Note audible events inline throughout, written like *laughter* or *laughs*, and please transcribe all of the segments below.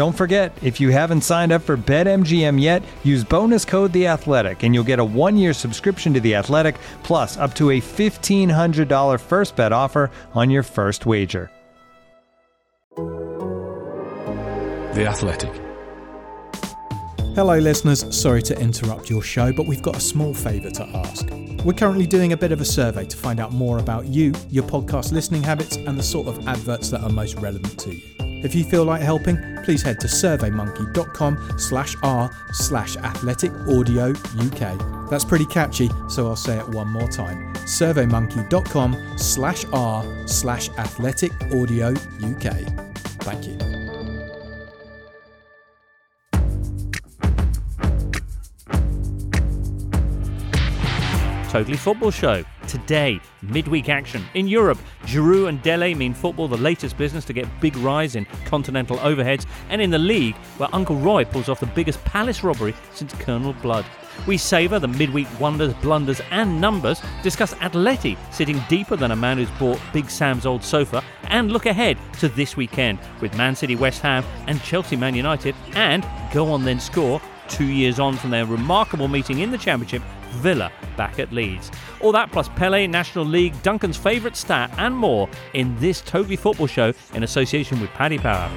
Don't forget, if you haven't signed up for BetMGM yet, use bonus code The Athletic, and you'll get a one-year subscription to The Athletic, plus up to a $1,500 first bet offer on your first wager. The Athletic. Hello, listeners. Sorry to interrupt your show, but we've got a small favour to ask. We're currently doing a bit of a survey to find out more about you, your podcast listening habits, and the sort of adverts that are most relevant to you. If you feel like helping, please head to surveymonkey.com slash r slash athletic audio UK. That's pretty catchy, so I'll say it one more time. surveymonkey.com slash r slash athletic audio UK. Thank you. Totally Football Show. Today, midweek action. In Europe, Giroud and Dele mean football the latest business to get big rise in continental overheads, and in the league, where Uncle Roy pulls off the biggest palace robbery since Colonel Blood. We savour the midweek wonders, blunders, and numbers, discuss Atleti sitting deeper than a man who's bought Big Sam's old sofa, and look ahead to this weekend with Man City West Ham and Chelsea Man United, and go on then score two years on from their remarkable meeting in the Championship, Villa back at Leeds. All that plus Pele, National League, Duncan's favourite stat, and more in this Totally Football Show in association with Paddy Power.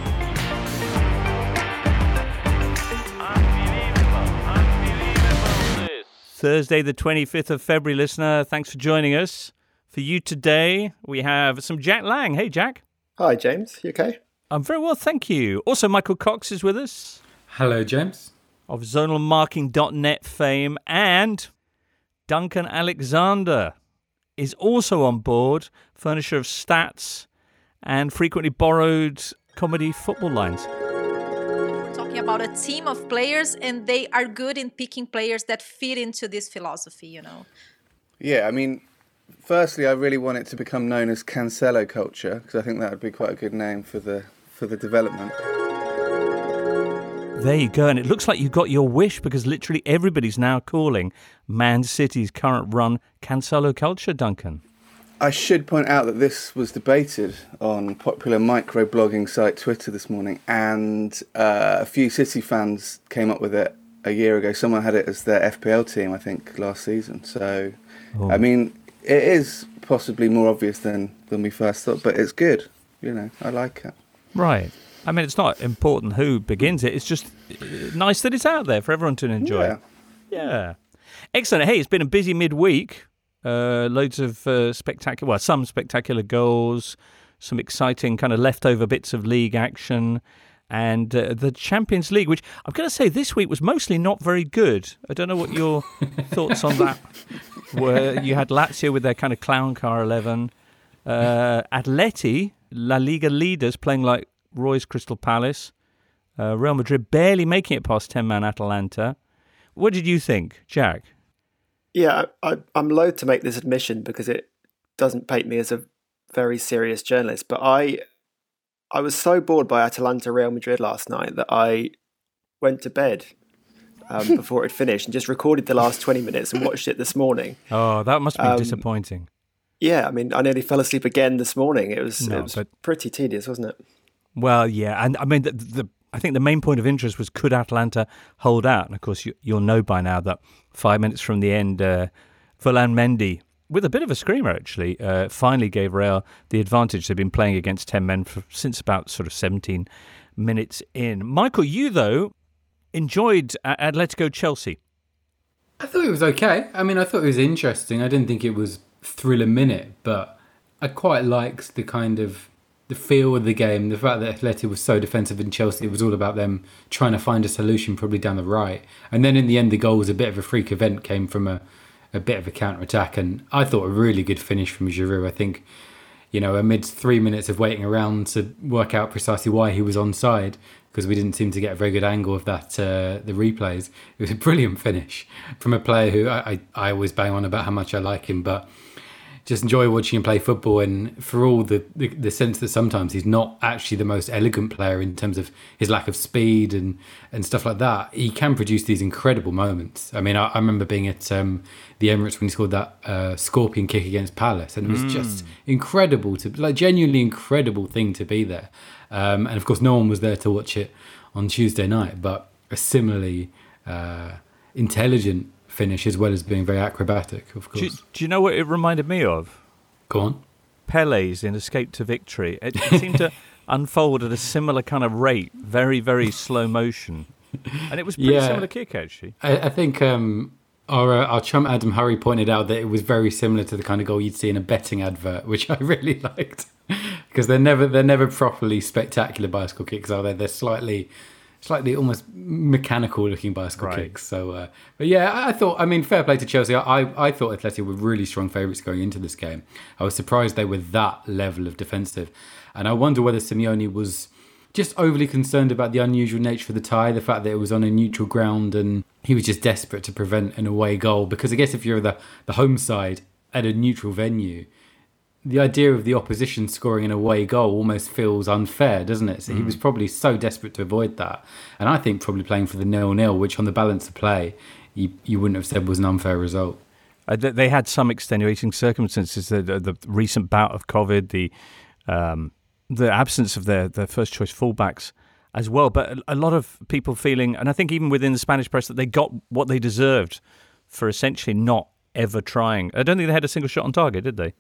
Thursday, the 25th of February, listener. Thanks for joining us. For you today, we have some Jack Lang. Hey, Jack. Hi, James. You okay? I'm very well, thank you. Also, Michael Cox is with us Hello, James. of zonalmarking.net fame, and Duncan Alexander is also on board, furnisher of stats and frequently borrowed comedy football lines. We're talking about a team of players, and they are good in picking players that fit into this philosophy, you know. Yeah, I mean, firstly, I really want it to become known as Cancelo culture because I think that would be quite a good name for the for the development. There you go, and it looks like you got your wish because literally everybody's now calling Man City's current run Cancelo culture, Duncan. I should point out that this was debated on popular microblogging site Twitter this morning, and uh, a few City fans came up with it a year ago. Someone had it as their FPL team, I think, last season. So, I mean, it is possibly more obvious than than we first thought, but it's good. You know, I like it. Right. I mean, it's not important who begins it. It's just uh, nice that it's out there for everyone to enjoy. Yeah. Yeah. Excellent. Hey, it's been a busy midweek. Uh, loads of uh, spectacular, well, some spectacular goals, some exciting kind of leftover bits of league action, and uh, the Champions League, which I'm going to say this week was mostly not very good. I don't know what your *laughs* thoughts on that were. You had Lazio with their kind of clown car 11, uh, Atleti, La Liga leaders playing like Roy's Crystal Palace, uh, Real Madrid barely making it past 10 man Atalanta. What did you think, Jack? Yeah, I, I'm loath to make this admission because it doesn't paint me as a very serious journalist. But I, I was so bored by Atalanta Real Madrid last night that I went to bed um, *laughs* before it finished and just recorded the last 20 minutes and watched it this morning. Oh, that must be Um, disappointing. Yeah, I mean, I nearly fell asleep again this morning. It was, No, it was but- pretty tedious, wasn't it? Well, yeah, and I mean the, the I think the main point of interest was could Atlanta hold out, and of course you, you'll know by now that five minutes from the end, uh, Ferland Mendy with a bit of a screamer actually uh, finally gave Real the advantage. They've been playing against ten men for, since about sort of seventeen minutes in. Michael, you though enjoyed Atletico Chelsea. I thought it was okay. I mean, I thought it was interesting. I didn't think it was thriller minute, but I quite liked the kind of the feel of the game. The fact that Atleti was so defensive in Chelsea, it was all about them trying to find a solution, probably down the right. And then in the end, the goal was a bit of a freak event, came from a, a bit of a counter attack, and I thought a really good finish from Giroud. I think, you know, amidst three minutes of waiting around to work out precisely why he was onside, because we didn't seem to get a very good angle of that uh, the replays. It was a brilliant finish from a player who I, I, I always bang on about how much I like him, but just enjoy watching him play football. And for all the, the, the sense that sometimes he's not actually the most elegant player in terms of his lack of speed and and stuff like that, he can produce these incredible moments. I mean, I, I remember being at um, the Emirates when he scored that uh, scorpion kick against Palace, and it was mm. just incredible to like genuinely incredible thing to be there. Um, and of course, no one was there to watch it on Tuesday night, but a similarly uh, intelligent finish as well as being very acrobatic, of course. Do you, do you know what it reminded me of? Go on. Pele's in Escape to Victory. It, it seemed to *laughs* unfold at a similar kind of rate, very, very slow motion. And it was pretty yeah, similar kick, actually. I, I think um, our, uh, our chum Adam Hurrey pointed out that it was very similar to the kind of goal you'd see in a betting advert, *laughs* which I really liked because they're never they're never properly spectacular bicycle kicks, are they? They're slightly slightly almost mechanical looking bicycle right. kicks. So, uh, but yeah, I thought. I mean, fair play to Chelsea. I I thought Atleti were really strong favourites going into this game. I was surprised they were that level of defensive, and I wonder whether Simeone was just overly concerned about the unusual nature of the tie, the fact that it was on a neutral ground, and he was just desperate to prevent an away goal. Because I guess if you're the the home side at a neutral venue the idea of the opposition scoring an away goal almost feels unfair, doesn't it? So mm. he was probably so desperate to avoid that. And I think probably playing for the nil nil, which on the balance of play, you, you wouldn't have said was an unfair result. Uh, they had some extenuating circumstances. The, the, the recent bout of COVID, the um, the absence of their, their first choice fullbacks as well. But a, a lot of people feeling, and I think even within the Spanish press, that they got what they deserved for essentially not ever trying. I don't think they had a single shot on target, did they?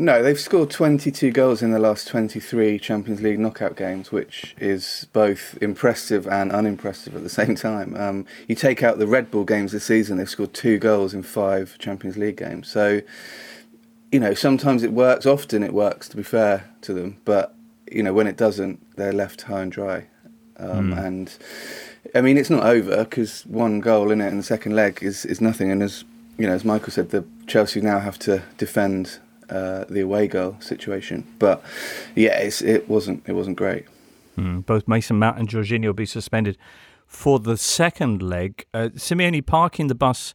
No, they've scored 22 goals in the last 23 Champions League knockout games, which is both impressive and unimpressive at the *laughs* same time. Um, you take out the Red Bull games this season, they've scored two goals in five Champions League games. So, you know, sometimes it works, often it works, to be fair to them, but, you know, when it doesn't, they're left high and dry. Um, mm. And, I mean, it's not over because one goal in it in the second leg is, is nothing. And as, you know, as Michael said, the Chelsea now have to defend uh, the away goal situation. But yeah, it wasn't it wasn't great. Mm, both Mason Mount and Jorginho will be suspended for the second leg. Uh, Simeone parking the bus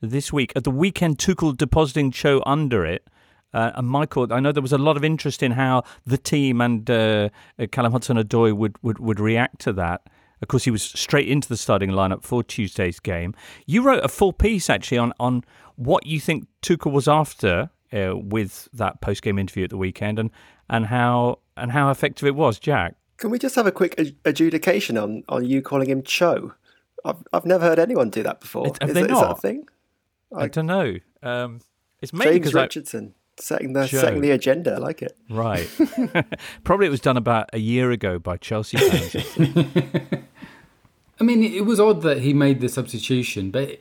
this week at the weekend. Tuchel depositing Cho under it. Uh, and Michael, I know there was a lot of interest in how the team and uh, Callum Hudson-Odoi would, would, would react to that. Of course, he was straight into the starting lineup for Tuesday's game. You wrote a full piece actually on, on what you think Tuchel was after uh, with that post game interview at the weekend and, and how and how effective it was, Jack. Can we just have a quick adjudication on, on you calling him Cho? I've I've never heard anyone do that before. It, have is, they that, not? Is that a thing? I, I don't know. Um, it's maybe James Richardson I, setting the setting the agenda. I like it. Right. *laughs* Probably it was done about a year ago by Chelsea fans. I *laughs* mean, it was odd that he made the substitution, but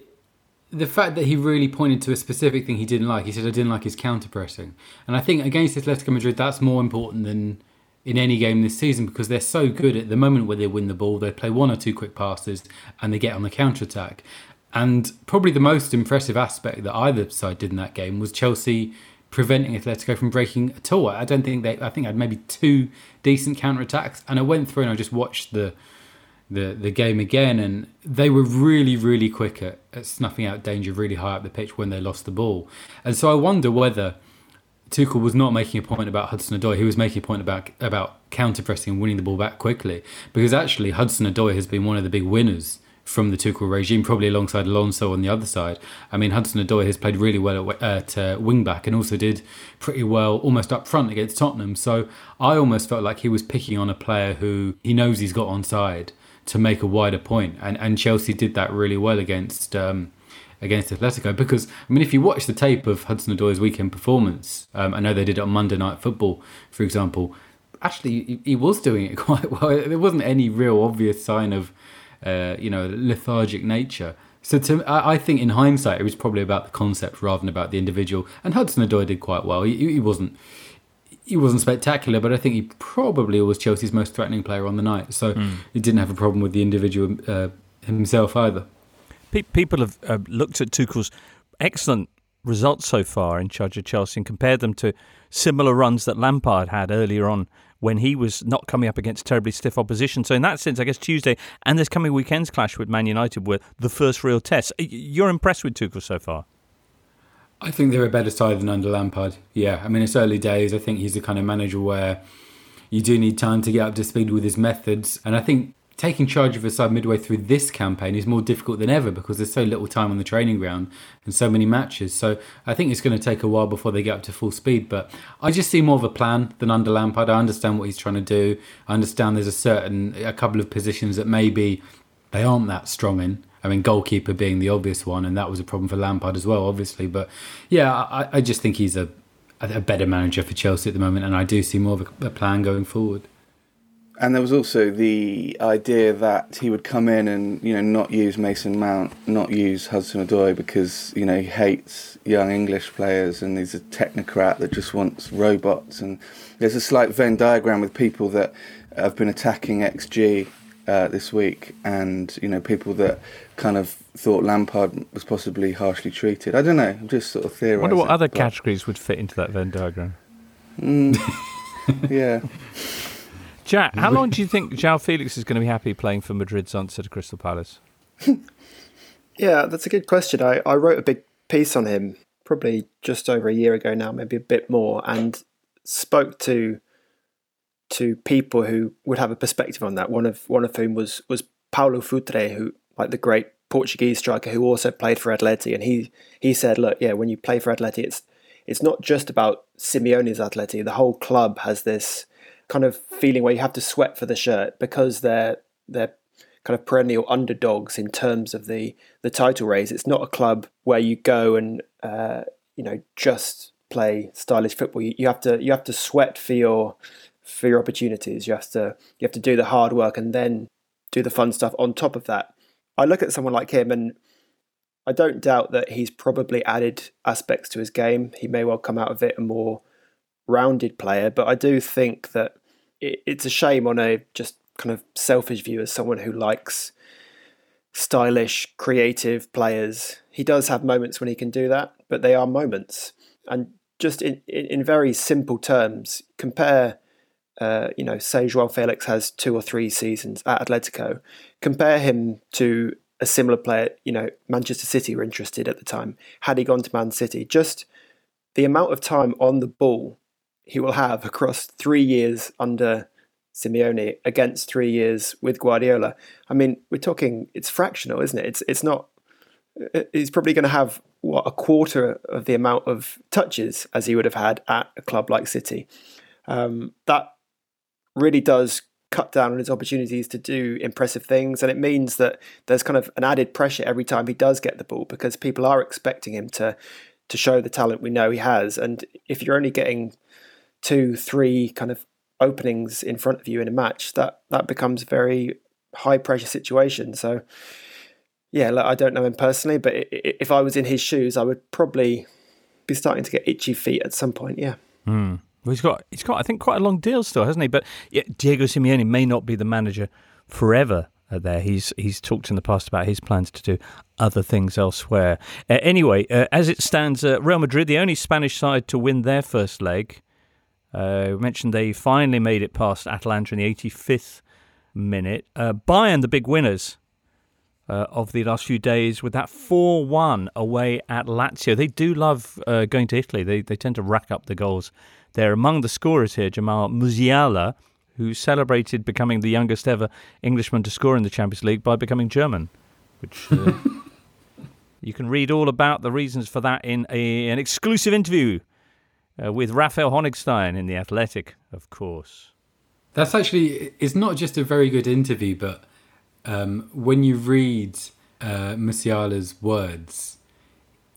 the fact that he really pointed to a specific thing he didn't like. He said, I didn't like his counter pressing. And I think against Atletico Madrid, that's more important than in any game this season because they're so good at the moment where they win the ball, they play one or two quick passes and they get on the counter attack. And probably the most impressive aspect that either side did in that game was Chelsea preventing Atletico from breaking at all. I don't think they, I think I had maybe two decent counter attacks. And I went through and I just watched the the the game again, and they were really really quick at, at snuffing out danger really high up the pitch when they lost the ball. And so I wonder whether Tuchel was not making a point about Hudson Odoi. He was making a point about about counter pressing and winning the ball back quickly. Because actually Hudson Odoi has been one of the big winners from the Tuchel regime, probably alongside Alonso on the other side. I mean, Hudson Odoi has played really well at, at uh, wing back and also did pretty well almost up front against Tottenham. So I almost felt like he was picking on a player who he knows he's got on side to make a wider point. And and Chelsea did that really well against um, against Atletico because I mean, if you watch the tape of Hudson Odoi's weekend performance, um, I know they did it on Monday Night Football, for example. actually he, was doing it *laughs* quite well. There wasn't any real obvious sign of, uh, you know, lethargic nature. So to, I I think in hindsight, it was probably about the concept rather than about the individual. And Hudson Odoi did quite well. He, he wasn't he wasn't spectacular, but I think he probably was Chelsea's most threatening player on the night. So he didn't have a problem with the individual uh, himself either. People have uh, looked at Tuchel's excellent results so far in charge of Chelsea and compared them to similar runs that Lampard had earlier on when he was not coming up against terribly stiff opposition. So in that sense, I guess Tuesday and this coming weekend's clash with Man United were the first real tests. You're impressed with Tuchel so far? I think they're a better side than under Lampard. Yeah, I mean it's early days. I think he's the kind of manager where you do need time to get up to speed with his methods, and I think taking charge of a side midway through this campaign is more difficult than ever because there's so little time on the training ground and so many matches. So I think it's going to take a while before they get up to full speed. But I just see more of a plan than under Lampard. I understand what he's trying to do. I understand there's a certain a couple of positions that maybe they aren't that strong in. I mean, goalkeeper being the obvious one, and that was a problem for Lampard as well, obviously. But yeah, I, I just think he's a a better manager for Chelsea at the moment, and I do see more of a, a plan going forward. And there was also the idea that he would come in and you know not use Mason Mount, not use Hudson Odoi because you know he hates young English players and he's a technocrat that just wants robots. And there's a slight Venn diagram with people that have been attacking XG uh, this week, and you know people that kind of thought Lampard was possibly harshly treated. I don't know. I'm just sort of I theorising. wonder what other but- categories would fit into that Venn diagram. Mm, yeah. *laughs* Jack, how long do you think João Felix is going to be happy playing for Madrid's answer to Crystal Palace? *laughs* Yeah, that's a good question. I, I wrote a big piece on him probably just over a year ago now, maybe a bit more, and spoke to to people who would have a perspective on that. One of one of whom was was Paulo Futre, who like the great Portuguese striker who also played for Atleti, and he he said, look, yeah, when you play for Atleti, it's it's not just about Simeone's Atleti. The whole club has this kind of feeling where you have to sweat for the shirt because they're they're kind of perennial underdogs in terms of the the title race. It's not a club where you go and uh, you know just play stylish football. You, you have to you have to sweat for your for your opportunities. You have to you have to do the hard work and then do the fun stuff on top of that. I look at someone like him and I don't doubt that he's probably added aspects to his game. He may well come out of it a more rounded player, but I do think that it, it's a shame on a just kind of selfish view as someone who likes stylish, creative players. He does have moments when he can do that, but they are moments. And just in, in, in very simple terms, compare, uh, you know, say Joao Felix has two or three seasons at Atletico, compare him to a similar player, you know, Manchester City were interested at the time. Had he gone to Man City, just the amount of time on the ball he will have across three years under Simeone against three years with Guardiola. I mean, we're talking it's fractional, isn't it? It's it's not. He's probably going to have what a quarter of the amount of touches as he would have had at a club like City. Um, that really does cut down on his opportunities to do impressive things, and it means that there's kind of an added pressure every time he does get the ball because people are expecting him to to show the talent we know he has. And if you're only getting two, three kind of openings in front of you in a match, that that becomes a very high pressure situation. So, yeah, look, I don't know him personally, but if I was in his shoes, I would probably be starting to get itchy feet at some point. Yeah. Hmm. Well, he's got he's got I think quite a long deal still, hasn't he? But yeah, Diego Simeone may not be the manager forever. There, he's he's talked in the past about his plans to do other things elsewhere. Uh, anyway, uh, as it stands, uh, Real Madrid, the only Spanish side to win their first leg. Uh, we mentioned they finally made it past Atalanta in the 85th minute. Uh, Bayern, the big winners uh, of the last few days, with that 4 1 away at Lazio. They do love going to Italy, they, they tend to rack up the goals there. Among the scorers here, Jamal Musiala, who celebrated becoming the youngest ever Englishman to score in the Champions League by becoming German, which. Uh, *laughs* You can read all about the reasons for that in a, an exclusive interview uh, with Raphael Honigstein in The Athletic, of course. That's actually it's not just a very good interview, but um, when you read uh, Musiala's words,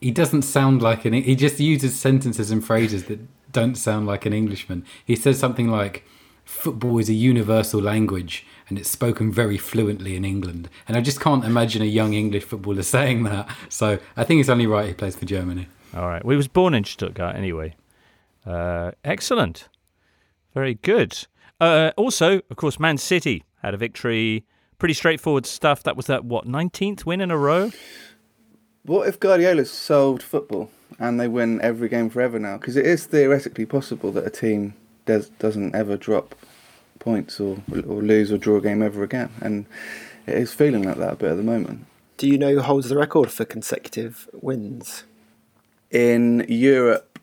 he doesn't sound like an. He just uses sentences and phrases that don't sound like an Englishman. He says something like, football is a universal language and it's spoken very fluently in England. And I just can't imagine a young English footballer *laughs* saying that. So I think it's only right he plays for Germany. All right. We was born in Stuttgart anyway. Uh, excellent. Very good. Uh, also, of course, Man City had a victory. Pretty straightforward stuff. That was that what nineteenth win in a row. What if Guardiola solved football and they win every game forever now? Because it is theoretically possible that a team does, doesn't ever drop points or or lose or draw a game ever again, and it is feeling like that a bit at the moment. Do you know who holds the record for consecutive wins? In Europe,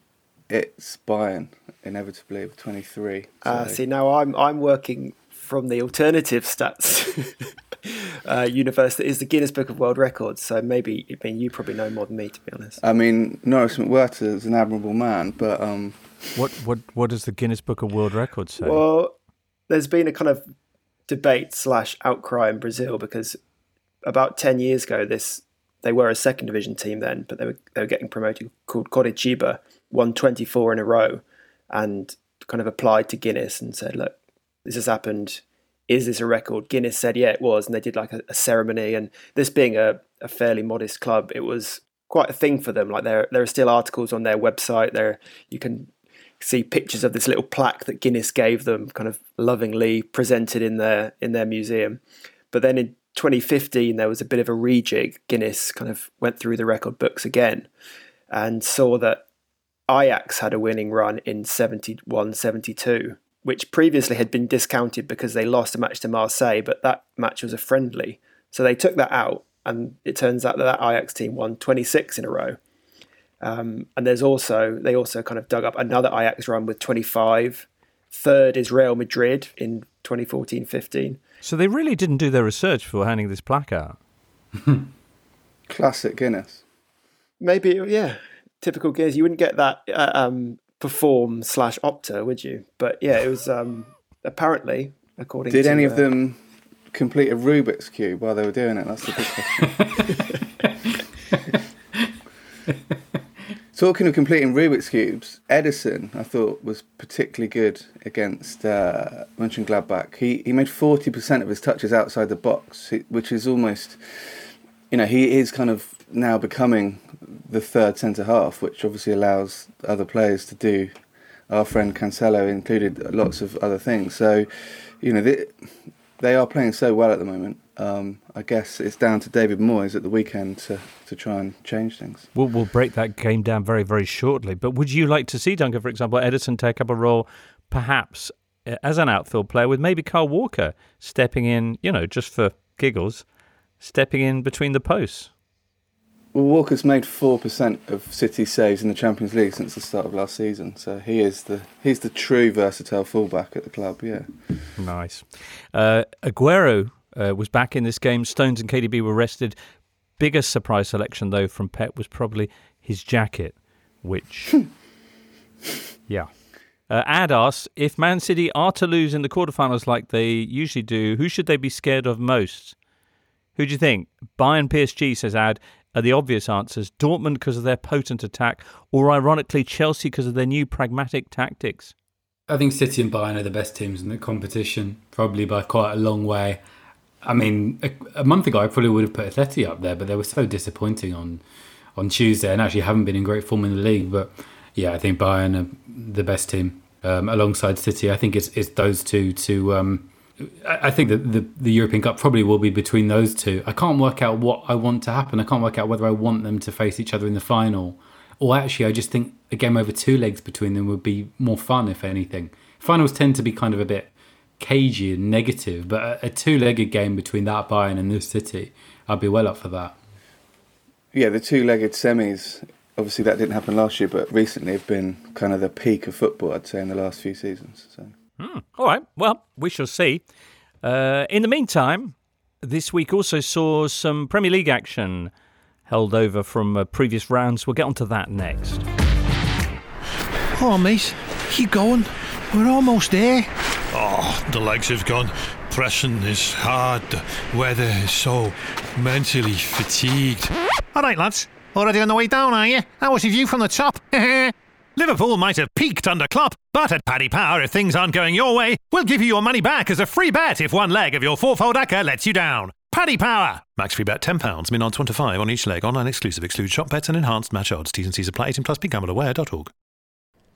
it's Bayern inevitably with 23. Uh, so- see, now I'm I'm working from the alternative stats *laughs* *laughs* uh, universe that is the Guinness Book of World Records. So maybe I mean you probably know more than me, to be honest. I mean, Norris McWhirter is an admirable man, but um, What what what does the Guinness Book of World Records say? Well, there's been a kind of debate slash outcry in Brazil because about ten years ago, this they were a second division team then, but they were they were getting promoted called Coritiba, won 24 in a row, and kind of applied to Guinness and said, look, this has happened. Is this a record? Guinness said, yeah, it was, and they did like a, a ceremony. And this being a, a fairly modest club, it was quite a thing for them. Like there there are still articles on their website. There you can see pictures of this little plaque that Guinness gave them, kind of lovingly presented in their in their museum. But then in 2015, there was a bit of a rejig. Guinness kind of went through the record books again and saw that Ajax had a winning run in 71 72, which previously had been discounted because they lost a match to Marseille, but that match was a friendly. So they took that out, and it turns out that that Ajax team won 26 in a row. Um, and there's also, they also kind of dug up another Ajax run with 25. Third is Real Madrid in 2014 15. so they really didn't do their research before handing this plaque out. *laughs* classic Guinness. Maybe, yeah, typical Guinness. You wouldn't get that uh, um, perform slash opta, would you? But yeah, it was um, apparently according. Did to, any uh, of them complete a Rubik's cube while they were doing it? That's the big question. *laughs* Talking of completing Rubik's cubes, Ederson I thought was particularly good against uh, Mönchengladbach. He he made forty percent of his touches outside the box, which is almost, you know, he is kind of now becoming the third centre half, which obviously allows other players to do. Our friend Cancelo included lots of other things. So, you know, they, they are playing so well at the moment. Um, I guess it's down to David Moyes at the weekend to, to try and change things. We'll, we'll break that game down very, very shortly. But would you like to see, Duncan, for example, Ederson take up a role perhaps uh, as an outfield player with maybe Kyle Walker stepping in, you know, just for giggles, stepping in between the posts? Well, Walker's made four percent of City saves in the Champions League since the start of last season, so he is the he's the true versatile fullback at the club. Yeah, Nice. Uh, Aguero uh, was back in this game. Stones and KDB were rested. Biggest surprise selection, though, from Pep was probably his jacket, which. *laughs* yeah. Uh, Ad asks if Man City are to lose in the quarterfinals like they usually do, who should they be scared of most? Who do you think? Bayern PSG, says Ad, are the obvious answers. Dortmund because of their potent attack, or ironically, Chelsea because of their new pragmatic tactics. I think City and Bayern are the best teams in the competition, probably by quite a long way. I mean, a, a month ago I probably would have put Atleti up there, but they were so disappointing on on Tuesday and actually haven't been in great form in the league. But yeah, I think Bayern are the best team um, alongside City. I think it's it's those two to. Um, I think that the the European Cup probably will be between those two. I can't work out what I want to happen. I can't work out whether I want them to face each other in the final, or actually, I just think a game over two legs between them would be more fun, if anything. Finals tend to be kind of a bit cagey and negative, but a, a two-legged game between that Bayern and this City, I'd be well up for that. yeah. The two-legged semis. Obviously, that didn't happen last year, but recently have been kind of the peak of football. I'd say in the last few seasons. So. All right. Well, we shall see. Uh, in the meantime, this week also saw some Premier League action held over from uh, previous rounds. We'll get onto that next. Oh, mate, keep going. We're almost there. Oh, the legs have gone. Pressing is hard. The weather is so mentally fatigued. All right, lads. Already on the way down, are you? How was your view from the top? *laughs* Liverpool might have peaked under Klopp, but at Paddy Power, if things aren't going your way, we'll give you your money back as a free bet if one leg of your fourfold acca lets you down. Paddy Power! Max free bet £10, min odds 1 to 5 on each leg, online exclusive, exclude shop bets and enhanced match odds. T's and C's apply, 18 plus becomeaware.org.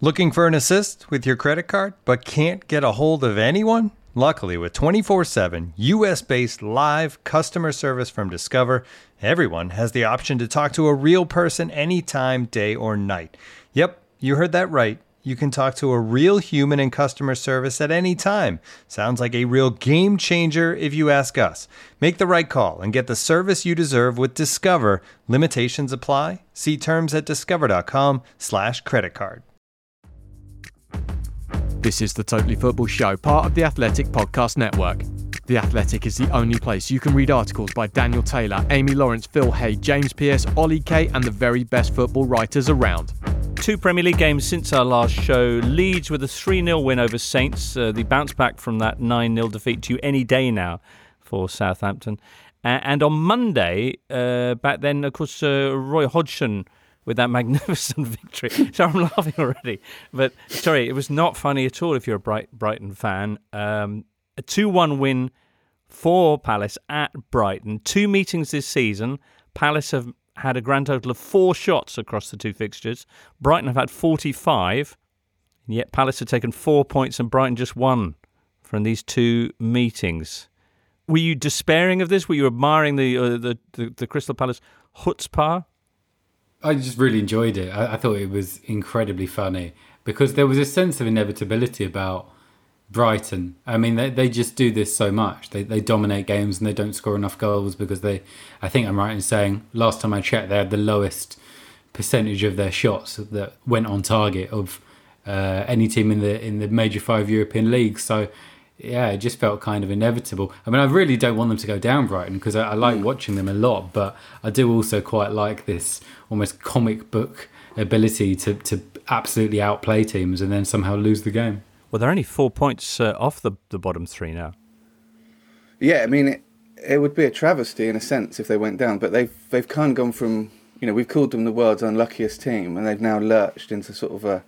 Looking for an assist with your credit card, but can't get a hold of anyone? Luckily, with 24 7 US based live customer service from Discover, everyone has the option to talk to a real person anytime, day or night. Yep, you heard that right. You can talk to a real human in customer service at any time. Sounds like a real game changer if you ask us. Make the right call and get the service you deserve with Discover. Limitations apply. See terms at discover.com/slash credit card. This is the Totally Football Show, part of the Athletic Podcast Network. The Athletic is the only place you can read articles by Daniel Taylor, Amy Lawrence, Phil Hay, James Pearce, Ollie Kay, and the very best football writers around. Two Premier League games since our last show. Leeds with a 3 0 win over Saints. Uh, the bounce back from that 9 0 defeat to any day now for Southampton. Uh, and on Monday, uh, back then, of course, uh, Roy Hodgson with that *laughs* magnificent victory. so I'm laughing already. But sorry, it was not funny at all if you're a Bright, Brighton fan. Um, a 2 1 win for Palace at Brighton. Two meetings this season. Palace have had a grand total of four shots across the two fixtures. Brighton have had 45, and yet Palace have taken four points and Brighton just one from these two meetings. Were you despairing of this? Were you admiring the uh, the, the, the Crystal Palace chutzpah? I just really enjoyed it. I, I thought it was incredibly funny because there was a sense of inevitability about Brighton. I mean, they, they just do this so much. They, they dominate games and they don't score enough goals because they, I think I'm right in saying, last time I checked, they had the lowest percentage of their shots that went on target of uh, any team in the in the major five European leagues. So, yeah, it just felt kind of inevitable. I mean, I really don't want them to go down Brighton because I, I like watching them a lot, but I do also quite like this almost comic book ability to, to absolutely outplay teams and then somehow lose the game. Well, they're only four points uh, off the, the bottom three now. Yeah, I mean, it, it would be a travesty in a sense if they went down, but they've they've kind of gone from you know we've called them the world's unluckiest team, and they've now lurched into sort of a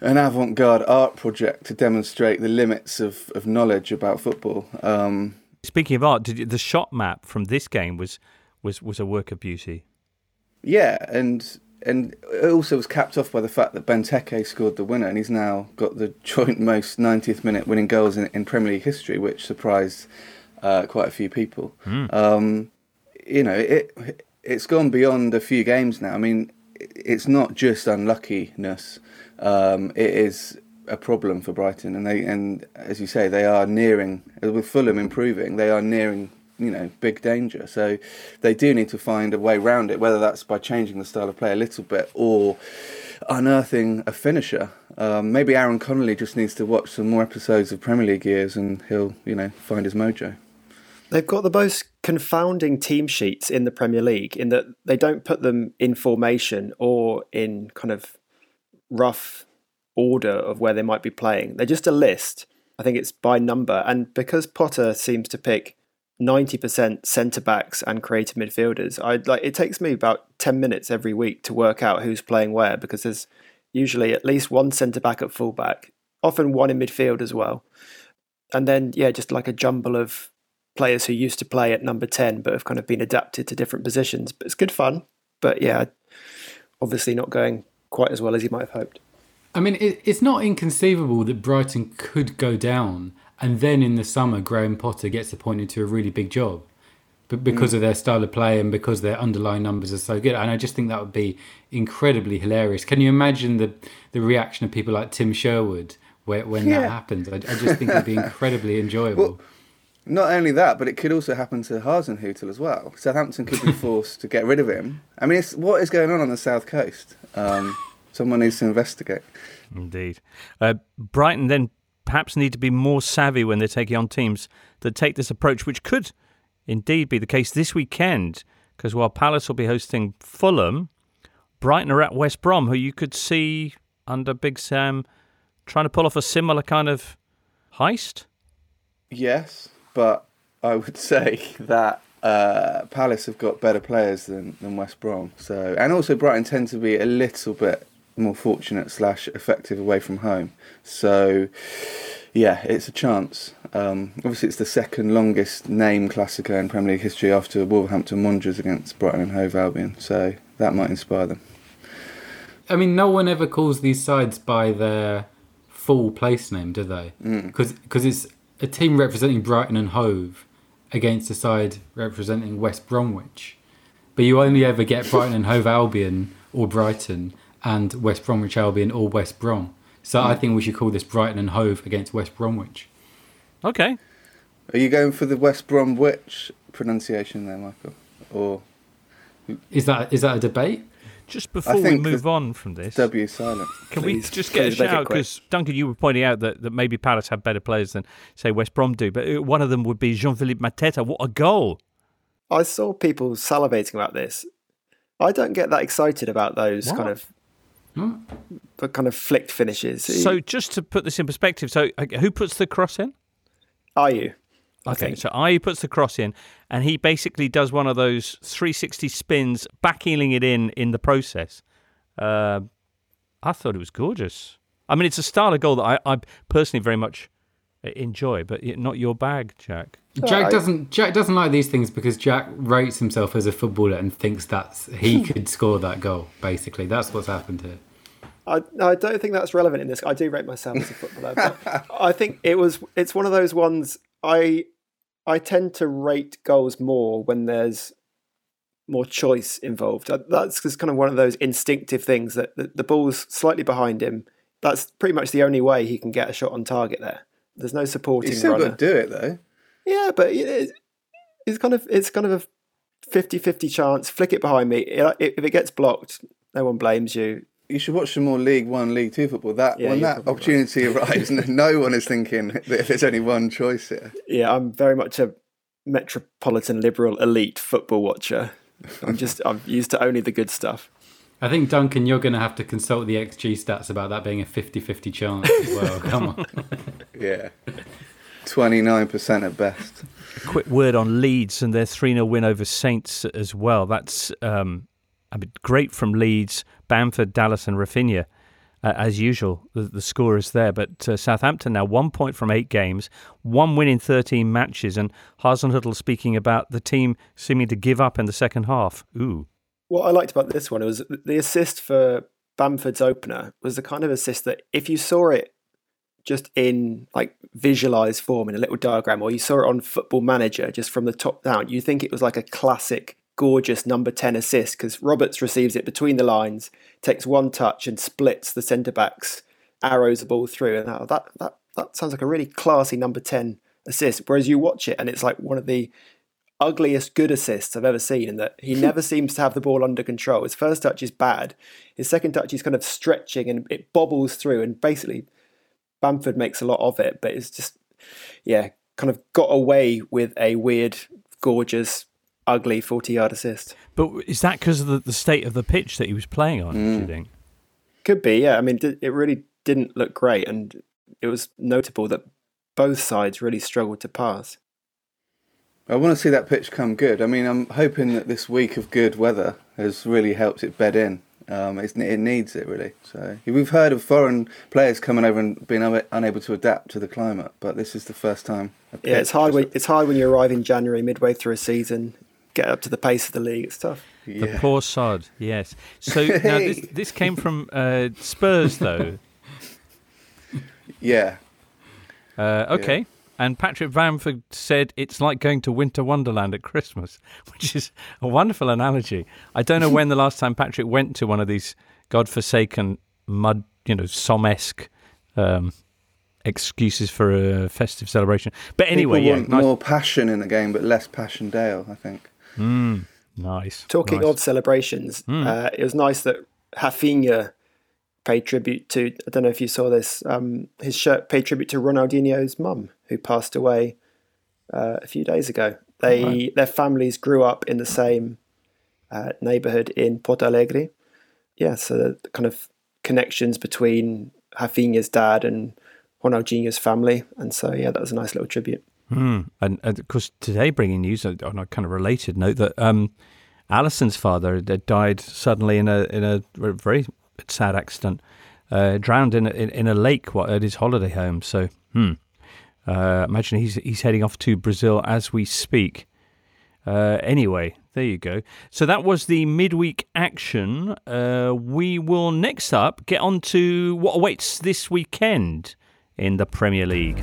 an avant-garde art project to demonstrate the limits of, of knowledge about football. Um, Speaking of art, did you, the shot map from this game was was was a work of beauty. Yeah, and and it also was capped off by the fact that Benteke scored the winner, and he's now got the *laughs* joint most 90th minute winning goals in, in Premier League history, which surprised uh, quite a few people. Mm. Um, you know, it it's gone beyond a few games now. I mean, it's not just unluckiness; um, it is a problem for Brighton, and they and as you say, they are nearing with Fulham improving. They are nearing you know big danger. So they do need to find a way around it, whether that's by changing the style of play a little bit or unearthing a finisher. Um, maybe Aaron Connolly just needs to watch some more episodes of Premier League years, and he'll you know find his mojo. They've got the most confounding team sheets in the Premier League in that they don't put them in formation or in kind of rough order of where they might be playing. They're just a list. I think it's by number. And because Potter seems to pick 90% centre backs and creative midfielders. I like it takes me about 10 minutes every week to work out who's playing where because there's usually at least one centre back at fullback, often one in midfield as well. And then yeah, just like a jumble of players who used to play at number 10 but have kind of been adapted to different positions. But it's good fun. But yeah, obviously not going quite as well as you might have hoped. I mean, it, it's not inconceivable that Brighton could go down and then in the summer, Graham Potter gets appointed to a really big job, but because mm. of their style of play and because their underlying numbers are so good. And I just think that would be incredibly hilarious. Can you imagine the the reaction of people like Tim Sherwood when, when yeah. that happens? I, I, just think it'd be *laughs* incredibly enjoyable. Well, not only that, but it could also happen to Hasenhüttl as well. Southampton could be *laughs* forced to get rid of him. I mean, what is going on on the south coast? Um, *laughs* someone needs to investigate. Indeed. Uh, Brighton then perhaps need to be more savvy when they're taking on teams that take this approach, which could indeed be the case this weekend. Because while Palace will be hosting Fulham, Brighton are at West Brom, who you could see under Big Sam trying to pull off a similar kind of heist. Yes, but I would *laughs* say that uh, Palace have got better players than, than West Brom. So, and also Brighton tend to be a little bit more fortunate slash effective away from home. So, yeah, it's a chance. Um, obviously, it's the second longest name Classico in Premier League history after Wolverhampton Wanderers against Brighton and Hove Albion. So that might inspire them. I mean, no one ever calls these sides by their full place name, do they? Because Mm. it's a team representing Brighton and Hove against a side representing West Bromwich. But you only ever get Brighton and Hove Albion or Brighton and West Bromwich Albion or West Brom. So I Mm. think we should call this Brighton and Hove against West Bromwich. Okay. Are you going for the West Bromwich pronunciation there, Michael? Or Is that is that a debate? Just before we move on from this, W silent. Can Please, we just get a it shout? quick. Because Duncan, you were pointing out that, that maybe Palace have better players than say West Brom do, but uh, one of them would be Jean-Philippe Mateta. What a goal! I saw people salivating about this. I don't get that excited about those What? kind of the kind of flicked finishes. So just to put this in perspective, so uh, who puts the cross in? are you? I Okay, think. so Ayew puts the cross in, and he basically does one of those 360 spins, backheeling it in in the process. Uh, I thought it was gorgeous. I mean, it's a style of goal that I, I personally very much uh, enjoy, but not your bag, Jack. Jack doesn't Jack doesn't like these things because Jack rates himself as a footballer and thinks that he *laughs* could score that goal. Basically, that's what's happened here. I, I don't think that's relevant in this. I do rate myself as a footballer, but *laughs* I think it was. It's one of those ones. I I tend to rate goals more when there's more choice involved. Uh, That's just kind of one of those instinctive things that the, the ball's slightly behind him. That's pretty much the only way he can get a shot on target there. There's no supporting You still runner. got to do it though. Yeah, but it it's kind of it's kind of a 50-50 chance. Flick it behind me. It- If it gets blocked, no one blames you. You should watch some more League One, League Two football. That Yeah, when that probably opportunity *laughs* arrives, no- no one is thinking that there's only one choice here. Yeah, I'm very much a metropolitan liberal elite football watcher. I'm just *laughs* I'm used to only the good stuff. I think Duncan, you're going to have to consult the XG stats about that being a 50-50 chance as well. *laughs* Come on. Yeah, twenty nine percent at best. quick word on Leeds and their 3 0 win over Saints as well. That's um, I mean, great from Leeds, Bamford, Dallas, and Rafinha. Uh, as usual, the, the score is there. But uh, Southampton now one point from eight games, one win in 13 matches. And Hasenhüttl speaking about the team seeming to give up in the second half. Ooh. What I liked about this one was the assist for Bamford's opener was the kind of assist that if you saw it just in like visualized form in a little diagram, or you saw it on Football Manager just from the top down, you think it was like a classic, gorgeous number ten assist because Roberts receives it between the lines, takes one touch and splits the centre backs, arrows the ball through, and that that that, that sounds like a really classy number ten assist. Whereas you watch it and it's like one of the ugliest good assists I've ever seen in that he *laughs* never seems to have the ball under control. His first touch is bad. His second touch is kind of stretching and it bobbles through and basically Bamford makes a lot of it, but it's just yeah, kind of got away with a weird, gorgeous, ugly forty yard assist. But is that because of the, the state of the pitch that he was playing on, do you think? Could be, yeah. I mean, it it really didn't look great, and it was notable that both sides really struggled to pass. I want to see that pitch come good. I mean, I'm hoping that this week of good weather has really helped it bed in. Um, it's, it needs it really. So we've heard of foreign players coming over and being un- unable to adapt to the climate, but this is the first time. Yeah, it's hard. When, it's hard when you arrive in January, midway through a season, get up to the pace of the league. It's tough. The poor sod, yes. So *laughs* now this, this came from uh, Spurs, though. Yeah, Uh, okay. And Patrick Bamford said it's like going to Winter Wonderland at Christmas, *laughs* which is a wonderful analogy. I don't know *laughs* when the last time Patrick went to one of these godforsaken mud, you know, Somme-esque um, excuses for a festive celebration. But anyway, People yeah, nice. more passion in the game, but less passion Dale. I think. Mm, nice. Talking nice. of celebrations, Mm. uh, it was nice that Rafinha paid tribute to. I don't know if you saw this. Um, his shirt paid tribute to Ronaldinho's mum, who passed away uh, a few days ago. They Right. their families grew up in the same uh, neighborhood in Porto Alegre. Yeah, so the kind of connections between Rafinha's dad and Ronaldinho's family, and so yeah, that was a nice little tribute. Hmm. And, and of course, today bringing news on a kind of related note that um, Alisson's father had died suddenly in a in a very sad accident. Uh, drowned in, in in a lake at his holiday home. So, hmm. Uh, imagine he's he's heading off to Brazil as we speak. Uh, anyway, there you go. So that was the midweek action. Uh, we will next up get on to what awaits this weekend in the Premier League.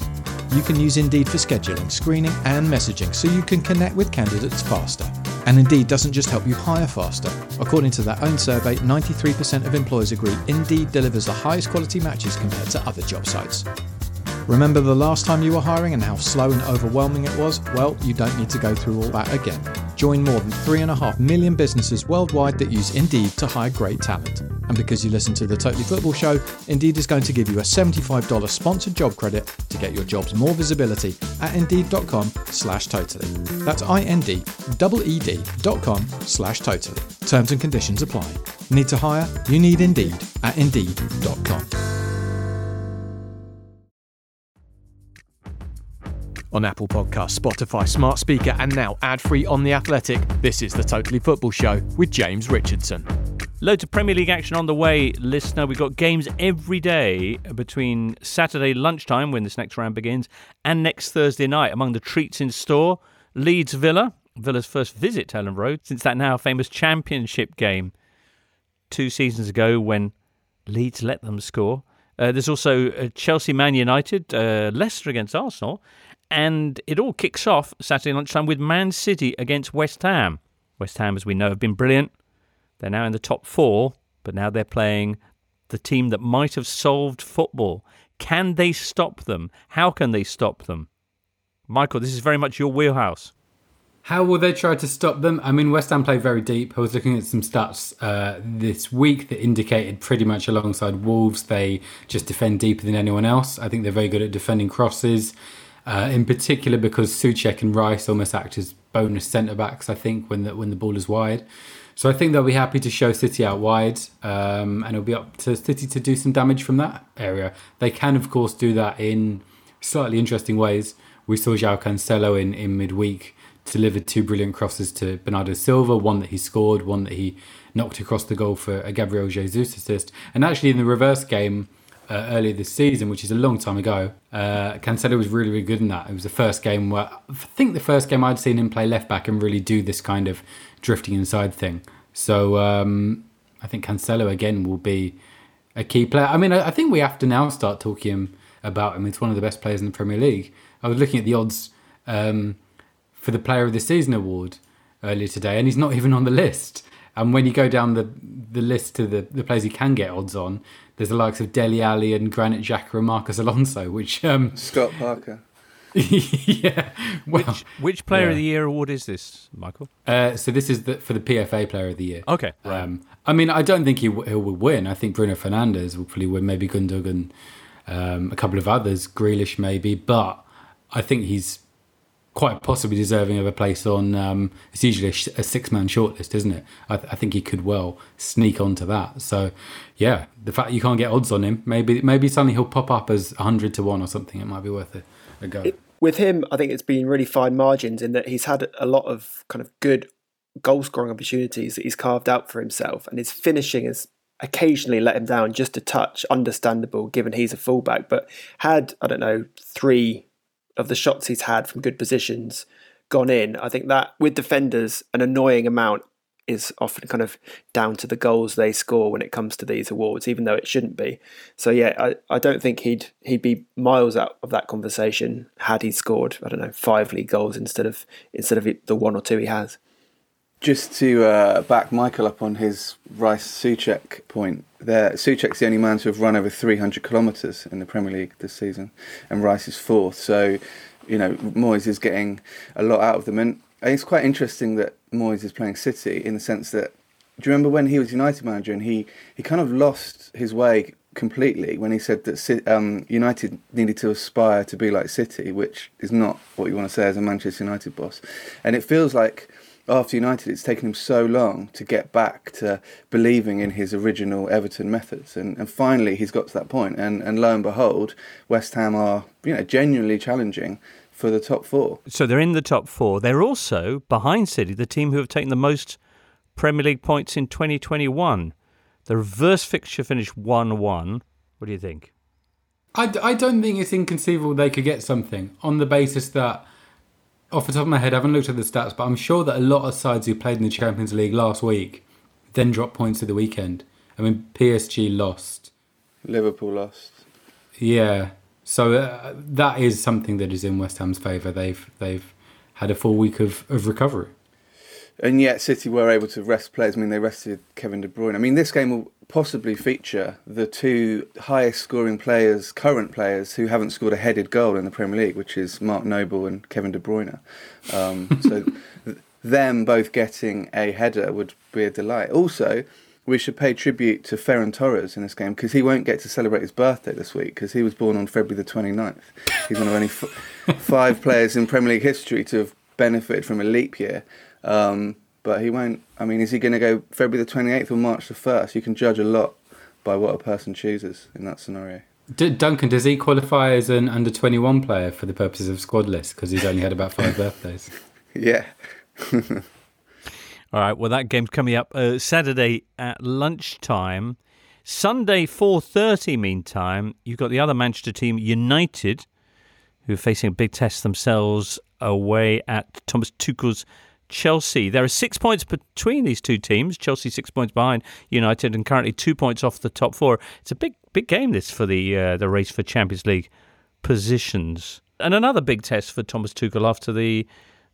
You can use Indeed for scheduling, screening, and messaging so you can connect with candidates faster. And Indeed doesn't just help you hire faster. According to their own survey, 93% of employers agree Indeed delivers the highest quality matches compared to other job sites. Remember the last time you were hiring and how slow and overwhelming it was? Well, you don't need to go through all that again. Join more than 3.5 million businesses worldwide that use Indeed to hire great talent. And because you listen to the Totally Football Show, Indeed is going to give you a $75 sponsored job credit to get your jobs more visibility at indeed.com slash totally. That's I-N-D-E-E-D dot com slash totally. Terms and conditions apply. Need to hire? You need Indeed at indeed.com. On Apple Podcasts, Spotify, Smart Speaker, and now ad free on The Athletic, this is the Totally Football Show with James Richardson. Loads of Premier League action on the way, listener. We've got games every day between Saturday lunchtime, when this next round begins, and next Thursday night. Among the treats in store, Leeds Villa, Villa's first visit to Elland Road since that now famous championship game two seasons ago when Leeds let them score. Uh, there's also uh, Chelsea Man United, uh, Leicester against Arsenal, and it all kicks off Saturday lunchtime with Man City against West Ham. West Ham, as we know, have been brilliant. They're now in the top four, but now they're playing the team that might have solved football. Can they stop them? How can they stop them? Michael, this is very much your wheelhouse. How will they try to stop them? I mean, West Ham play very deep. I was looking at some stats uh, this week that indicated pretty much alongside Wolves, they just defend deeper than anyone else. I think they're very good at defending crosses, uh, in particular because Soucek and Rice almost act as bonus centre backs. I think when the when the ball is wide. So I think they'll be happy to show City out wide, um, and it'll be up to City to do some damage from that area. They can, of course, do that in slightly interesting ways. We saw João Cancelo in in midweek delivered two brilliant crosses to Bernardo Silva, one that he scored, one that he knocked across the goal for a Gabriel Jesus assist. And actually, in the reverse game uh, earlier this season, which is a long time ago, uh, Cancelo was really, really good in that. It was the first game where I think the first game I'd seen him play left back and really do this kind of drifting inside thing. So um, I think Cancelo again will be a key player. I mean, I, I think we have to now start talking about him. It's one of the best players in the Premier League. I was looking at the odds. Um, for the Player of the Season award earlier today, and he's not *laughs* even on the list. And when you go down the the list to the, the players he can get odds on, there's the likes of Dele Alli and Granit Xhaka and Marcos Alonso, which um, Scott Parker. *laughs* yeah. Well, which, which Player yeah. of the Year award is this, Michael? Uh, so this is the, for the PFA Player of the Year. Okay. Right. Um, I mean, I don't think he, w- he will win. I think Bruno Fernandes will probably win. Maybe Gundogan, um, a couple of others, Grealish maybe. But I think he's quite possibly deserving of a place on. Um, it's usually a, sh- a six-man shortlist, isn't it? I, th- I, think he could well sneak onto that. So, yeah, the fact you can't get odds on him, maybe maybe suddenly he'll pop up as hundred to one or something. It might be worth a, a go. It, with him, I think it's been really fine margins in that he's had a lot of kind of good goal scoring opportunities that he's carved out for himself, and his finishing has occasionally let him down just a touch. Understandable given he's a fullback, but had I don't know three of the shots he's had from good positions gone in, I think that with defenders, an annoying amount is often kind of down to the goals they score when it comes to these awards, even though it shouldn't be. So yeah, I, I don't think he'd he'd be miles out of that conversation had he scored I don't know five league goals instead of instead of the one or two he has. Just to uh, back Michael up on his Rice Soucek point, there Soucek's the only man to have run over 300 kilometres in the Premier League this season, and Rice is fourth. So, you know, Moyes is getting a lot out of them, and it's quite interesting that Moyes is playing City in the sense that. Do you remember when he was United manager and he, he kind of lost his way completely when he said that um, United needed to aspire to be like City, which is not what you want to say as a Manchester United boss. And it feels like after United, it's taken him so long to get back to believing in his original Everton methods, and, and finally he's got to that point. And, and lo and behold, West Ham are you know genuinely challenging for the top four. So they're in the top four. They're also behind City, the team who have taken the most Premier League points in 2021. The reverse fixture finished 1 1. What do you think? I, I don't think it's inconceivable they could get something on the basis that, off the top of my head, I haven't looked at the stats, but I'm sure that a lot of sides who played in the Champions League last week then dropped points at the weekend. I mean, PSG lost. Liverpool lost. Yeah. So uh, that is something that is in West Ham's favour. They've they've had a full week of, of recovery and yet City were able to rest players. I mean, they rested Kevin De Bruyne. I mean, this game will possibly feature the two highest scoring players, current players, who haven't scored a headed goal in the Premier League, which is Mark Noble and Kevin De Bruyne. Um, so *laughs* th- them both getting a header would be a delight. Also, we should pay tribute to Ferran Torres in this game because he won't get to celebrate his birthday this week because he was born on February the 29th. He's one of only f- *laughs* five players in Premier League history to have benefited from a leap year. Um, but he won't. I mean, is he going to go February the 28th or March the 1st? You can judge a lot by what a person chooses in that scenario. D- Duncan, does he qualify as an under 21 player for the purposes of squad list because he's only had about five *laughs* birthdays? Yeah. *laughs* All right. Well, that game's coming up uh, Saturday at lunchtime. Sunday 4:30. Meantime, you've got the other Manchester team, United, who are facing a big test themselves away at Thomas Tuchel's Chelsea. There are six points between these two teams. Chelsea six points behind United and currently two points off the top four. It's a big, big game this for the uh, the race for Champions League positions. And another big test for Thomas Tuchel after the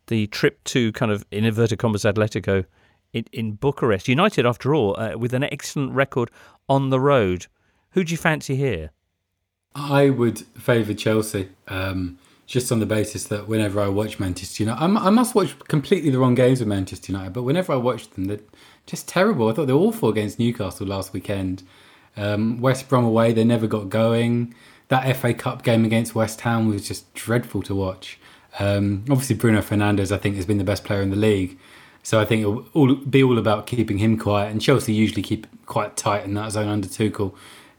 the trip to kind of in inverted commas Atletico in, in Bucharest. United, after all, uh, with an excellent record on the road. Who do you fancy here? I would favour Chelsea. Um, just on the basis that whenever I watch Manchester United, I'm, i must watch completely the wrong games with Manchester United, but whenever I watch them, they're just terrible. I thought they were awful against Newcastle last weekend. Um, West Brom away, they never got going. That FA Cup game against West Ham was just dreadful to watch. Um, obviously, Bruno Fernandes, I think, has been the best player in the league. So I think it'll all, be all about keeping him quiet. And Chelsea usually keep quite tight in that zone under Tuchel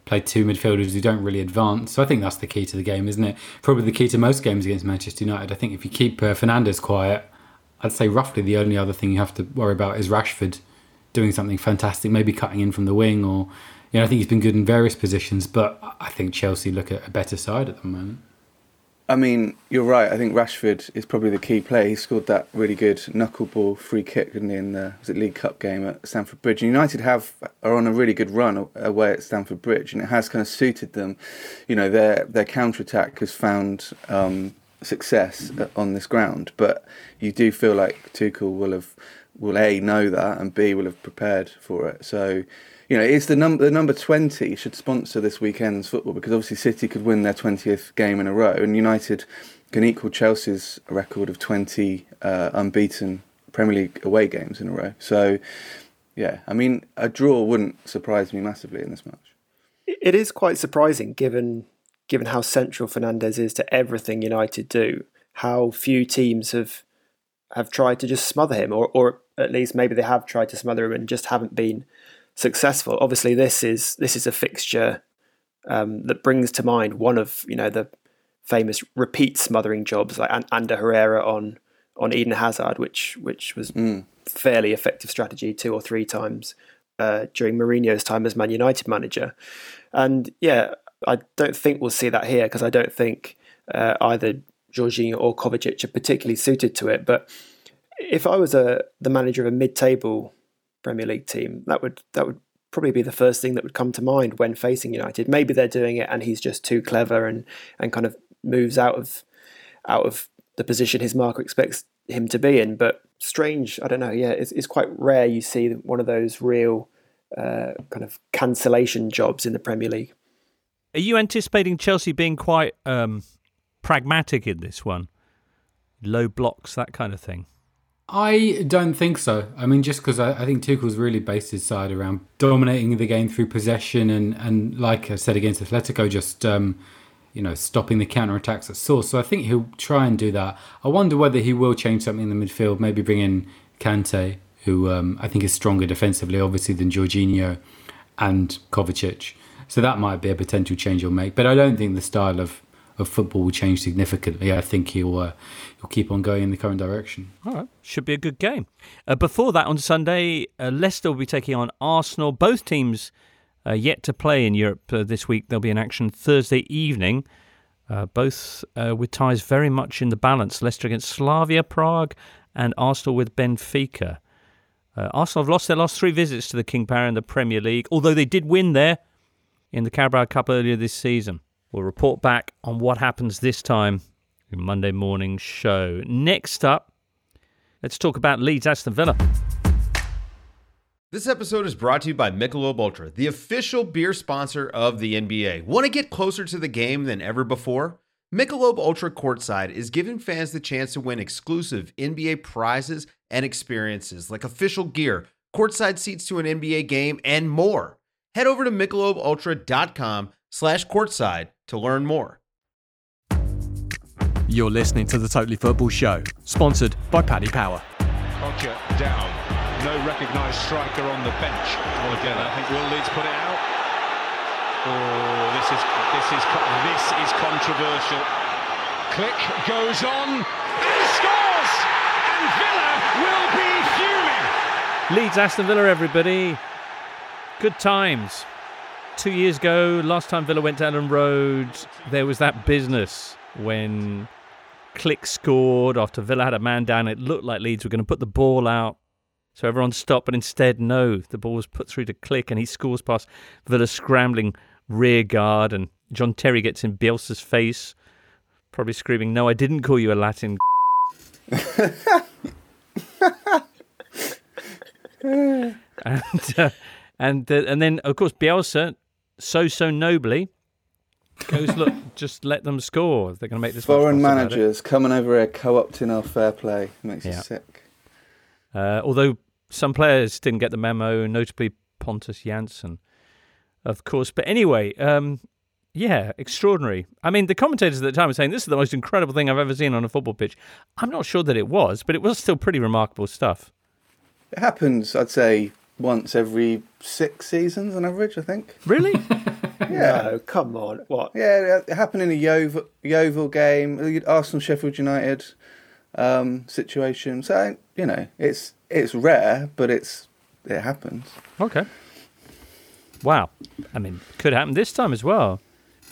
play two midfielders who don't really advance. So I think that's the key to the game, isn't it? Probably the key to most games against Manchester United. I think if you keep uh, Fernandes quiet, I'd say roughly the only other thing you have to worry about is Rashford doing something fantastic, maybe cutting in from the wing, or you know, I think he's been good in various positions. But I think Chelsea look at a better side at the moment. I mean, you're right. I think Rashford is probably the key player. He scored that really good knuckleball free kick in the was it League Cup game at Stamford Bridge. And United have are on a really good run away at Stamford Bridge, and it has kind of suited them. You know, their their counter attack has found um, success on this ground, but you do feel like Tuchel will have will a know that and b will have prepared for it. So you know, it's the number the number twenty should sponsor this weekend's football because obviously City could win their twentieth game in a row, and United can equal Chelsea's record of twenty uh, unbeaten Premier League away games in a row. So, yeah, I mean, a draw wouldn't surprise me massively in this match. It is quite surprising given given how central Fernandes is to everything United do. How few teams have have tried to just smother him, or or at least maybe they have tried to smother him and just haven't been successful. Obviously, this is this is a fixture um, that brings to mind one of you know the famous repeat smothering jobs like Ander Herrera on on Eden Hazard, which which was mm. fairly effective strategy two or three times uh, during Mourinho's time as Man United manager. And yeah, I don't think we'll see that here because I don't think uh, either Jorginho or Kovacic are particularly suited to it. But if I was a the manager of a mid-table Premier League team. That would that would probably be the first thing that would come to mind when facing United. Maybe they're doing it and he's just too clever and and kind of moves out of out of the position his marker expects him to be in. But strange, I don't know. Yeah, it's, it's quite rare you see one of those real uh, kind of cancellation jobs in the Premier League. Are you anticipating Chelsea being quite um, pragmatic in this one? Low blocks, that kind of thing. I don't think so. I mean, just because I, I, think Tuchel's really based his side around dominating the game through possession and, and like I said against Atletico, just um, you know stopping the counter attacks at source. So I think he'll try and do that. I wonder whether he will change something in the midfield, maybe bring in Kante, who um, I think is stronger defensively, obviously than Jorginho and Kovacic. So that might be a potential change he'll make. But I don't think the style of of football will change significantly. I think he'll uh, he'll keep on going in the current direction. All right, should be a good game. Uh, before that, on Sunday, uh, Leicester will be taking on Arsenal. Both teams uh, yet to play in Europe uh, this week. They'll be in action Thursday evening. Uh, both with ties very much in the balance. Leicester against Slavia Prague and Arsenal with Benfica. Arsenal have lost their last three visits to the King Power in the Premier League, although they did win there in the Carabao Cup earlier this season. We'll report back on what happens this time in Monday morning show. Next up, let's talk about Leeds Aston Villa. This episode is brought to you by Michelob Ultra, the official beer sponsor of the NBA. Want to get closer to the game than ever before? Michelob Ultra Courtside is giving fans the chance to win exclusive NBA prizes and experiences like official gear, courtside seats to an NBA game, and more. Head over to michelobultra.com slash courtside to learn more. You're listening to the Totally Football Show, sponsored by Paddy Power. Roger down. No recognised striker on the bench. Well, again, I think Will Leeds put it out. Oh, this is this is this is controversial. Klich goes on and scores, and Villa will be fuming. Leeds Aston Villa, everybody. Good times two years ago, last time Villa went to Elland Road, there was that business when Klich scored after Villa had a man down. It looked like Leeds were going to put the ball out. So everyone stopped, but instead, no. The ball was put through to Klich and he scores past Villa's scrambling rear guard. And John Terry gets in Bielsa's face, probably screaming, No, I didn't call you a Latin. *laughs* and uh, and uh, and then of course Bielsa so so nobly goes, look, just let them score. They're going to make this foreign managers coming over here co-opting our fair play makes yeah. you sick. Uh, although some players didn't get the memo, notably Pontus Jansson, of course. But anyway, um, yeah, extraordinary. I mean, the commentators at the time were saying this is the most incredible thing I've ever seen on a football pitch. I'm not sure that it was, but it was still pretty remarkable stuff. It happens, I'd say, once every six seasons on average, I think. Really? *laughs* yeah. No, come on. What? Yeah, it happened in a Yeovil, Yeovil game, Arsenal Sheffield United um, situation. So you know, it's it's rare, but it's it happens. Okay. Wow. I mean, could happen this time as well.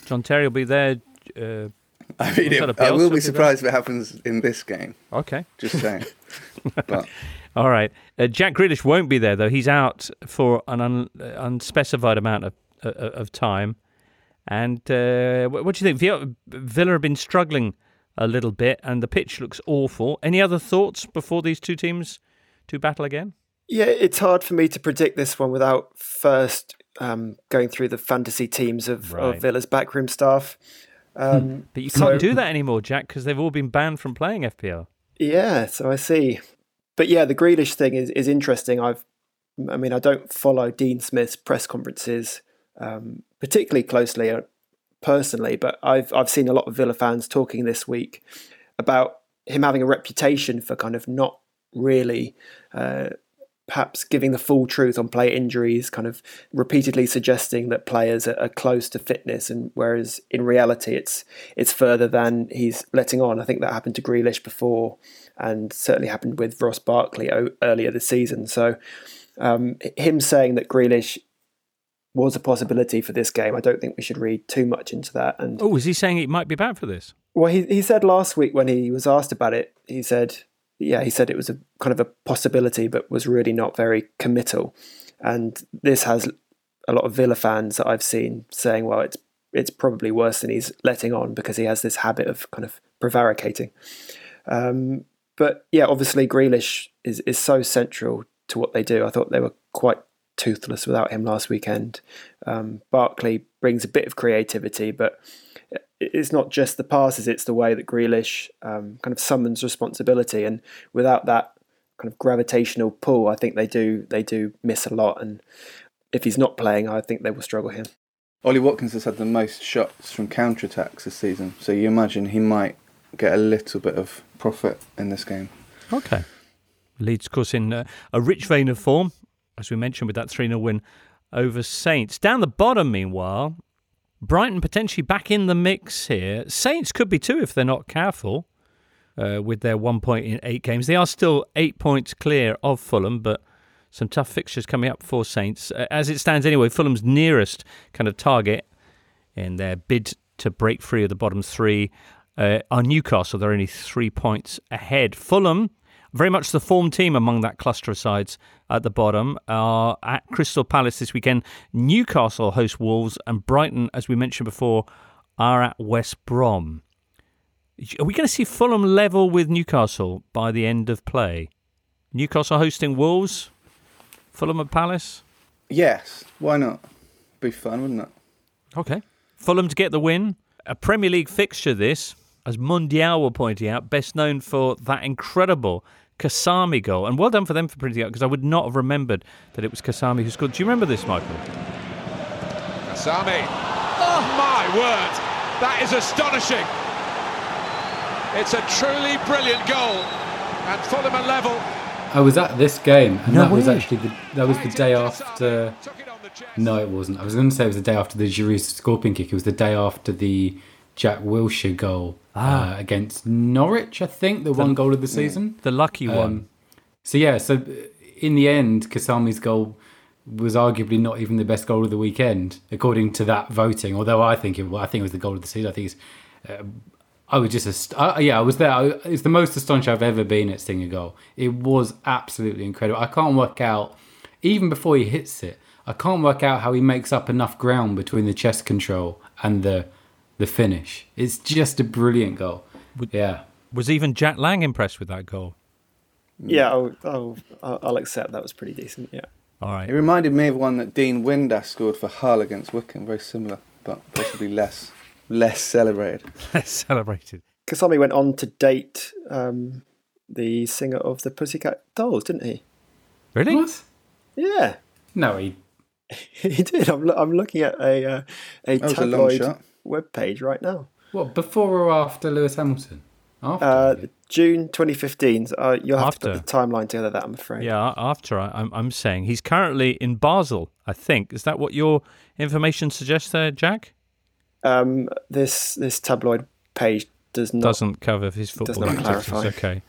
John Terry will be there. Uh, *laughs* I mean, it, I will be surprised if it happens in this game. Okay. Just saying. *laughs* but all right. Uh, Jack Grealish won't be there though. He's out for an un- unspecified amount of uh, of time. And uh, what do you think? Villa, Villa have been struggling a little bit, and the pitch looks awful. Any other thoughts before these two teams to battle again? Yeah, it's hard for me to predict this one without first um, going through the fantasy teams of, right. of Villa's backroom staff. Um, but you can't so, do that anymore, Jack, because they've all been banned from playing FPL. Yeah, so I see but yeah, the Grealish thing is is interesting. I've, I mean, I don't follow Dean Smith's press conferences um, particularly closely uh, personally, but I've I've seen a lot of Villa fans talking this week about him having a reputation for kind of not really. Uh, perhaps giving the full truth on player injuries, kind of repeatedly suggesting that players are, close to fitness, and whereas in reality it's it's further than he's letting on. I think that happened to Grealish before and certainly happened with Ross Barkley earlier this season. So um, him saying that Grealish was a possibility for this game, I don't think we should read too much into that. And oh, is he saying it might be bad for this? Well, he he said last week when he was asked about it, he said, yeah, he said it was a kind of a possibility, but was really not very committal. And this has a lot of Villa fans that I've seen saying, well, it's it's probably worse than he's letting on because he has this habit of kind of prevaricating. Um, but yeah, obviously Grealish is is so central to what they do. I thought they were quite toothless without him last weekend. Um, Barkley brings a bit of creativity, but it's not just the passes; it's the way that Grealish um, kind of summons responsibility. And without that kind of gravitational pull. I think they do they do miss a lot, and if he's not playing, I think they will struggle here. Ollie Watkins has had the most shots from counter attacks this season, so you imagine he might get a little bit of profit in this game. Okay. Leeds, of course, in uh, a rich vein of form, as we mentioned, with that 3 0 win over Saints. Down the bottom, meanwhile, Brighton potentially back in the mix here. Saints could be too if they're not careful uh, with their one point in eight games. They are still eight points clear of Fulham, but some tough fixtures coming up for Saints. As it stands anyway, Fulham's nearest kind of target in their bid to break free of the bottom three uh, are Newcastle. They're only three points ahead. Fulham very much the form team among that cluster of sides at the bottom are at Crystal Palace this weekend. Newcastle host Wolves, and Brighton, as we mentioned before, are at West Brom. Are we going to see Fulham level with Newcastle by the end of play? Newcastle hosting Wolves, Fulham at Palace? Yes, why not? Be fun, wouldn't it? Okay. Fulham to get the win. A Premier League fixture, this, as Mundial were pointing out, best known for that incredible Kasami goal. And well done for them for printing it out because I would not have remembered that it was Kasami who scored. Do you remember this, Michael? Kasami. Oh my word! That is astonishing. It's a truly brilliant goal, and Fulham are level. I was at this game, and no that way. was actually the that was the day after. No, it wasn't. I was going to say it was the day after the Giroud scorpion kick. It was the day after the Jack Wilshere goal ah. uh, against Norwich, I think, the, the, one goal of the season. The lucky um, one. So, yeah, so in the end, Kasami's goal was arguably not even the best goal of the weekend, according to that voting. Although I think it, well, I think it was the goal of the season. I think it's. Uh, I was just, uh, yeah, I was there. I, it's the most astonished I've ever been at seeing a goal. It was absolutely incredible. I can't work out, even before he hits it, I can't work out how he makes up enough ground between the chest control and the the finish. It's just a brilliant goal. Yeah. Was even Jack Lang impressed with that goal? Yeah, I'll, I'll, I'll accept that was pretty decent. Yeah. All right. It reminded me of one that Dean Windass scored for Hull against Wycombe. Very similar, but possibly less less celebrated. *laughs* Less celebrated. Kasami went on to date um, the singer of the Pussycat Dolls, didn't he? Really? What? Yeah. No, he. *laughs* he did. I'm, I'm looking at a uh, a tabloid. A web page right now. What before or after Lewis Hamilton? After uh, June 2015. Uh, you'll have after. to put the timeline together. That I'm afraid. Yeah, after I, I'm I'm saying he's currently in Basel. I think is that what your information suggests there, Jack? Um, this this tabloid page does not doesn't cover his football does not clarify. Okay,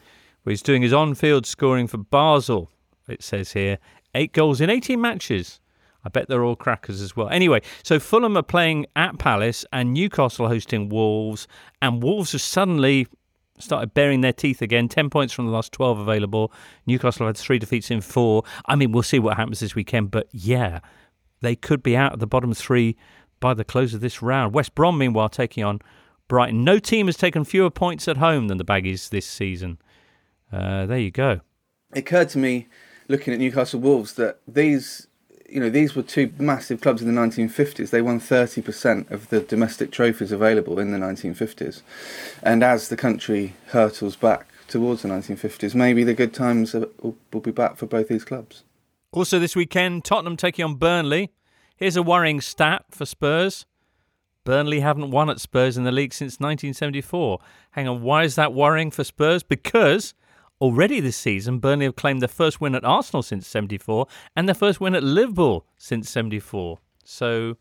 well, he's doing his on-field scoring for Basel. It says here eight goals in 18 matches. I bet they're all crackers as well. Anyway, so Fulham are playing at Palace and Newcastle hosting Wolves, and Wolves have suddenly started baring their teeth again. 10 points from the last 12 available. Newcastle have had three defeats in four. I mean, we'll see what happens this weekend, but yeah, they could be out of the bottom three by the close of this round. West Brom, meanwhile, taking on Brighton. No team has taken fewer points at home than the Baggies this season. Uh, there you go. It occurred to me, looking at Newcastle Wolves, that these you know, these were two massive clubs in the 1950s. They won 30% of the domestic trophies available in the 1950s. And as the country hurtles back towards the 1950s, maybe the good times will, be back for both these clubs. Also, this weekend, Tottenham taking on Burnley. Here's a worrying stat for Spurs. Burnley haven't won at Spurs in the league since 1974. Hang on, why is that worrying for Spurs? Because Already this season, Burnley have claimed their first win at Arsenal since 74 and their first win at Liverpool since 74. So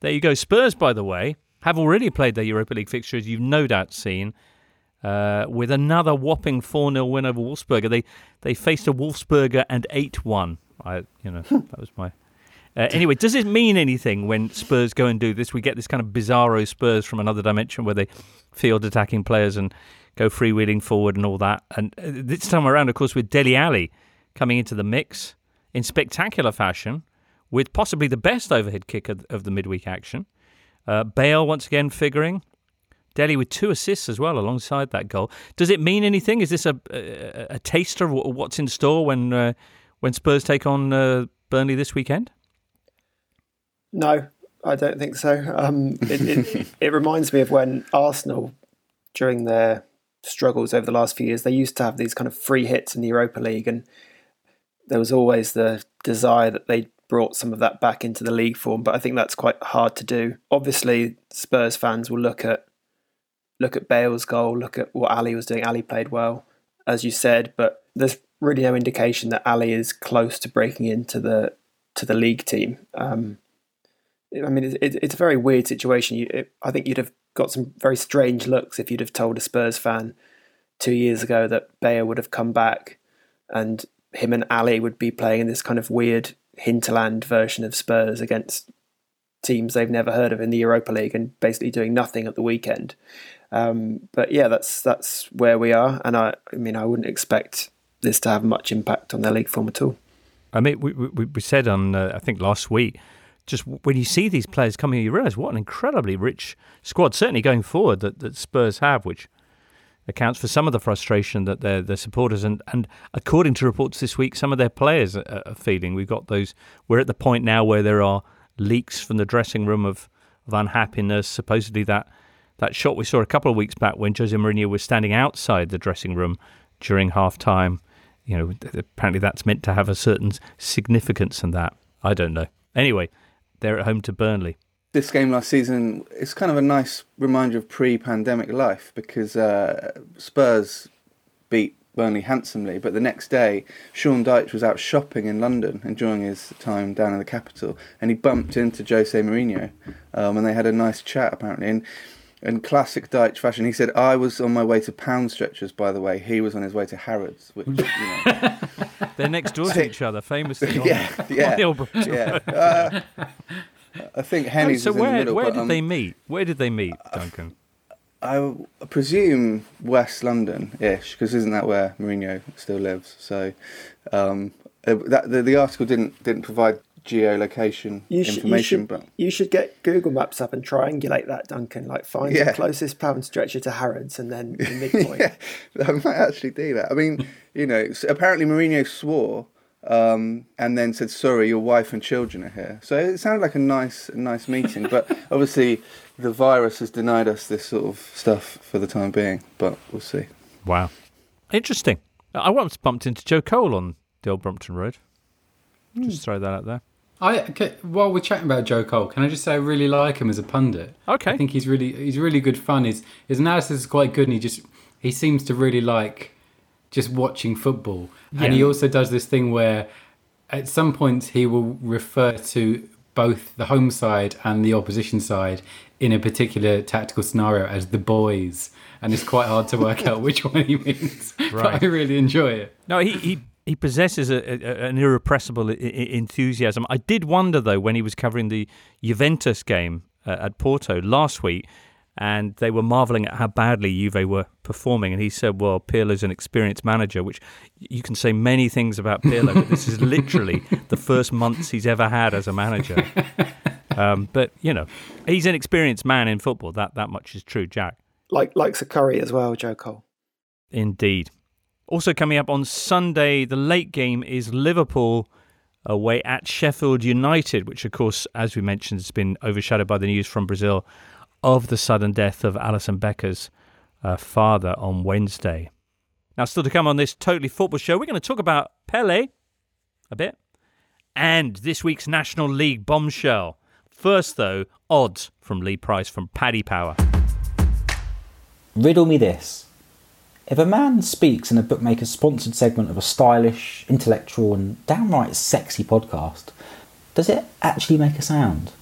there you go. Spurs, by the way, have already played their Europa League fixtures, you've no doubt seen, uh, with another whopping 4 0 win over Wolfsberger. They they faced a Wolfsberger and 8 1. I, you know, *laughs* that was my. Uh, anyway, does it mean anything when Spurs go and do this? We get this kind of bizarro Spurs from another dimension where they field attacking players and go freewheeling forward and all that. And uh, this time around, of course, with Dele Alli coming into the mix in spectacular fashion, with possibly the best overhead kick of, of the midweek action. Uh, Bale once again figuring. Dele with two assists as well alongside that goal. Does it mean anything? Is this a a, a taster of what's in store when uh, when Spurs take on uh, Burnley this weekend? No, I don't think so. Um, it, it, *laughs* it reminds me of when Arsenal, during their struggles over the last few years. They used to have these kind of free hits in the Europa League, and there was always the desire that they brought some of that back into the league form. But I think that's quite hard to do. Obviously, Spurs fans will look at look at Bale's goal, look at what Alli was doing. Alli played well, as you said, but there's really no indication that Alli is close to breaking into the to the league team. Um, I mean, it's, it's a very weird situation. You, it, I think you'd have got some very strange looks if you'd have told a Spurs fan two years ago that Bale would have come back and him and Alli would be playing in this kind of weird hinterland version of Spurs against teams they've never heard of in the Europa League and basically doing nothing at the weekend. Um, but yeah, that's that's where we are, and I, I mean, I wouldn't expect this to have much impact on their league form at all. I mean, we we, we said on uh, I think last week, just when you see these players coming, you realise what an incredibly rich squad, certainly going forward that, that Spurs have, which accounts for some of the frustration that their their supporters and and according to reports this week, some of their players are, are feeling. We've got those. We're at the point now where there are leaks from the dressing room of of unhappiness. Supposedly that that shot we saw a couple of weeks back when Jose Mourinho was standing outside the dressing room during half time. You know, apparently that's meant to have a certain significance and that. I don't know. Anyway, they're at home to Burnley. This game last season is kind of a nice reminder of pre pandemic life because uh, Spurs beat Burnley handsomely, but the next day, Sean Dyche was out shopping in London, enjoying his time down in the capital, and he bumped into Jose Mourinho, um, and they had a nice chat apparently. And in classic Dyche fashion, he said, "I was on my way to Pound Stretchers, by the way. He was on his way to Harrods, which you know." *laughs* They're next door to each other, famously. yeah, *laughs* on, yeah, *laughs* on yeah. Uh, I think Henny's so where middle. where but, did um, they meet? Where did they meet, Duncan? I presume West London-ish, because isn't that where Mourinho still lives? So um, uh, that the, the article didn't didn't provide geolocation You should, you, information, should, but you should get Google Maps up and triangulate that, Duncan. Like find Yeah. the closest pound stretcher to Harrods and then the *laughs* midpoint. yeah, I might actually do that. I mean, *laughs* you know, apparently Mourinho swore um, and then said, "Sorry, your wife and children are here." So it sounded like a nice, a nice meeting. but *laughs* obviously, the virus has denied us this sort of stuff for the time being. But we'll see. Wow, interesting. I once bumped into Joe Cole on the old Brompton Road. Just throw that out there. I okay, while we're chatting about Joe Cole, can I just say I really like him as a pundit. Okay, I think he's really he's really good fun. His his analysis is quite good, and he just he seems to really like just watching football. And he also does this thing where at some points he will refer to both the home side and the opposition side in a particular tactical scenario as the boys, and it's quite hard to work *laughs* out which one he means. Right. But I really enjoy it. No, he he, he possesses a, a, an irrepressible I- I- enthusiasm. I did wonder though when he was covering the Juventus game uh, at Porto last week, and they were marveling at how badly Juve were performing, and he said, "Well, Pirlo's an experienced manager," which you can say many things about Pirlo, but this is literally *laughs* the first months he's ever had as a manager. *laughs* Um, but you know, he's an experienced man in football. That that much is true, Jack. Like likes a curry as well, Joe Cole. Indeed. Also coming up on Sunday, the late game is Liverpool away at Sheffield United, which, of course, as we mentioned, has been overshadowed by the news from Brazil of the sudden death of Alisson Becker's uh, father on Wednesday. Now, still to come on this Totally Football show, we're going to talk about Pele a bit and this week's National League bombshell. First, though, odds from Lee Price from Paddy Power. Riddle me this. If a man speaks in a bookmaker's sponsored segment of a stylish, intellectual, and downright sexy podcast, does it actually make a sound?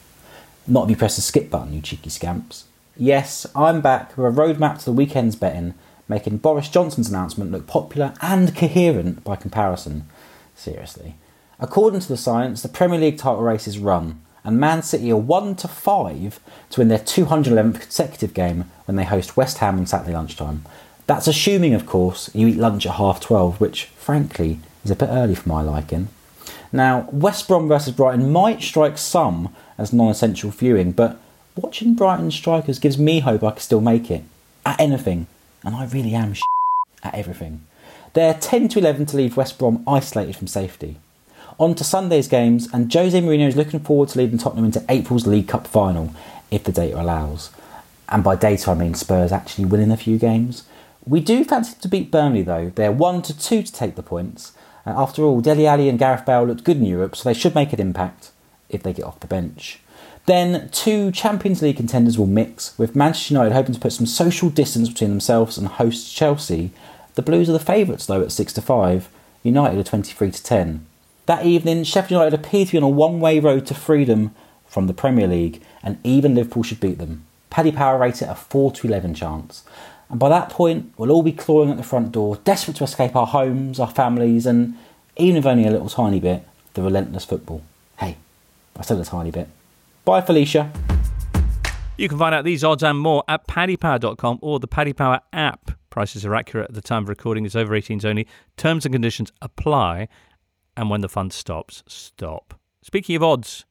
Not if you press the skip button, you cheeky scamps. Yes, I'm back with a roadmap to the weekend's betting, making Boris Johnson's announcement look popular and coherent by comparison. Seriously. According to the science, the Premier League title race is run, and Man City are 1 to 5 to win their 211th consecutive game when they host West Ham on Saturday lunchtime. That's assuming, of course, you eat lunch at half 12, which, frankly, is a bit early for my liking. Now, West Brom versus Brighton might strike some as non essential viewing, but watching Brighton strikers gives me hope I can still make it. At anything. And I really am at everything. They're 10 to 11 to leave West Brom isolated from safety. On to Sunday's games, and Jose Mourinho is looking forward to leading Tottenham into April's League Cup final, if the data allows. And by data, I mean Spurs actually winning a few games. We do fancy to beat Burnley though. They're 1 to 2 to take the points. Uh, after all, Dele Alli and Gareth Bale looked good in Europe, so they should make an impact if they get off the bench. Then two Champions League contenders will mix, with Manchester United hoping to put some social distance between themselves and host Chelsea. The Blues are the favourites though at 6 to 5, United are 23 to 10. That evening, Sheffield United appear to be on a one-way road to freedom from the Premier League, and even Liverpool should beat them. Paddy Power rate it a 4 to 11 chance. And by that point, we'll all be clawing at the front door, desperate to escape our homes, our families, and even if only a little tiny bit, the relentless football. Hey, I said a tiny bit. Bye, Felicia. You can find out these odds and more at paddypower.com or the Paddy Power app. Prices are accurate at the time of recording. It's over 18s only. Terms and conditions apply. And when the fun stops, stop. Speaking of odds,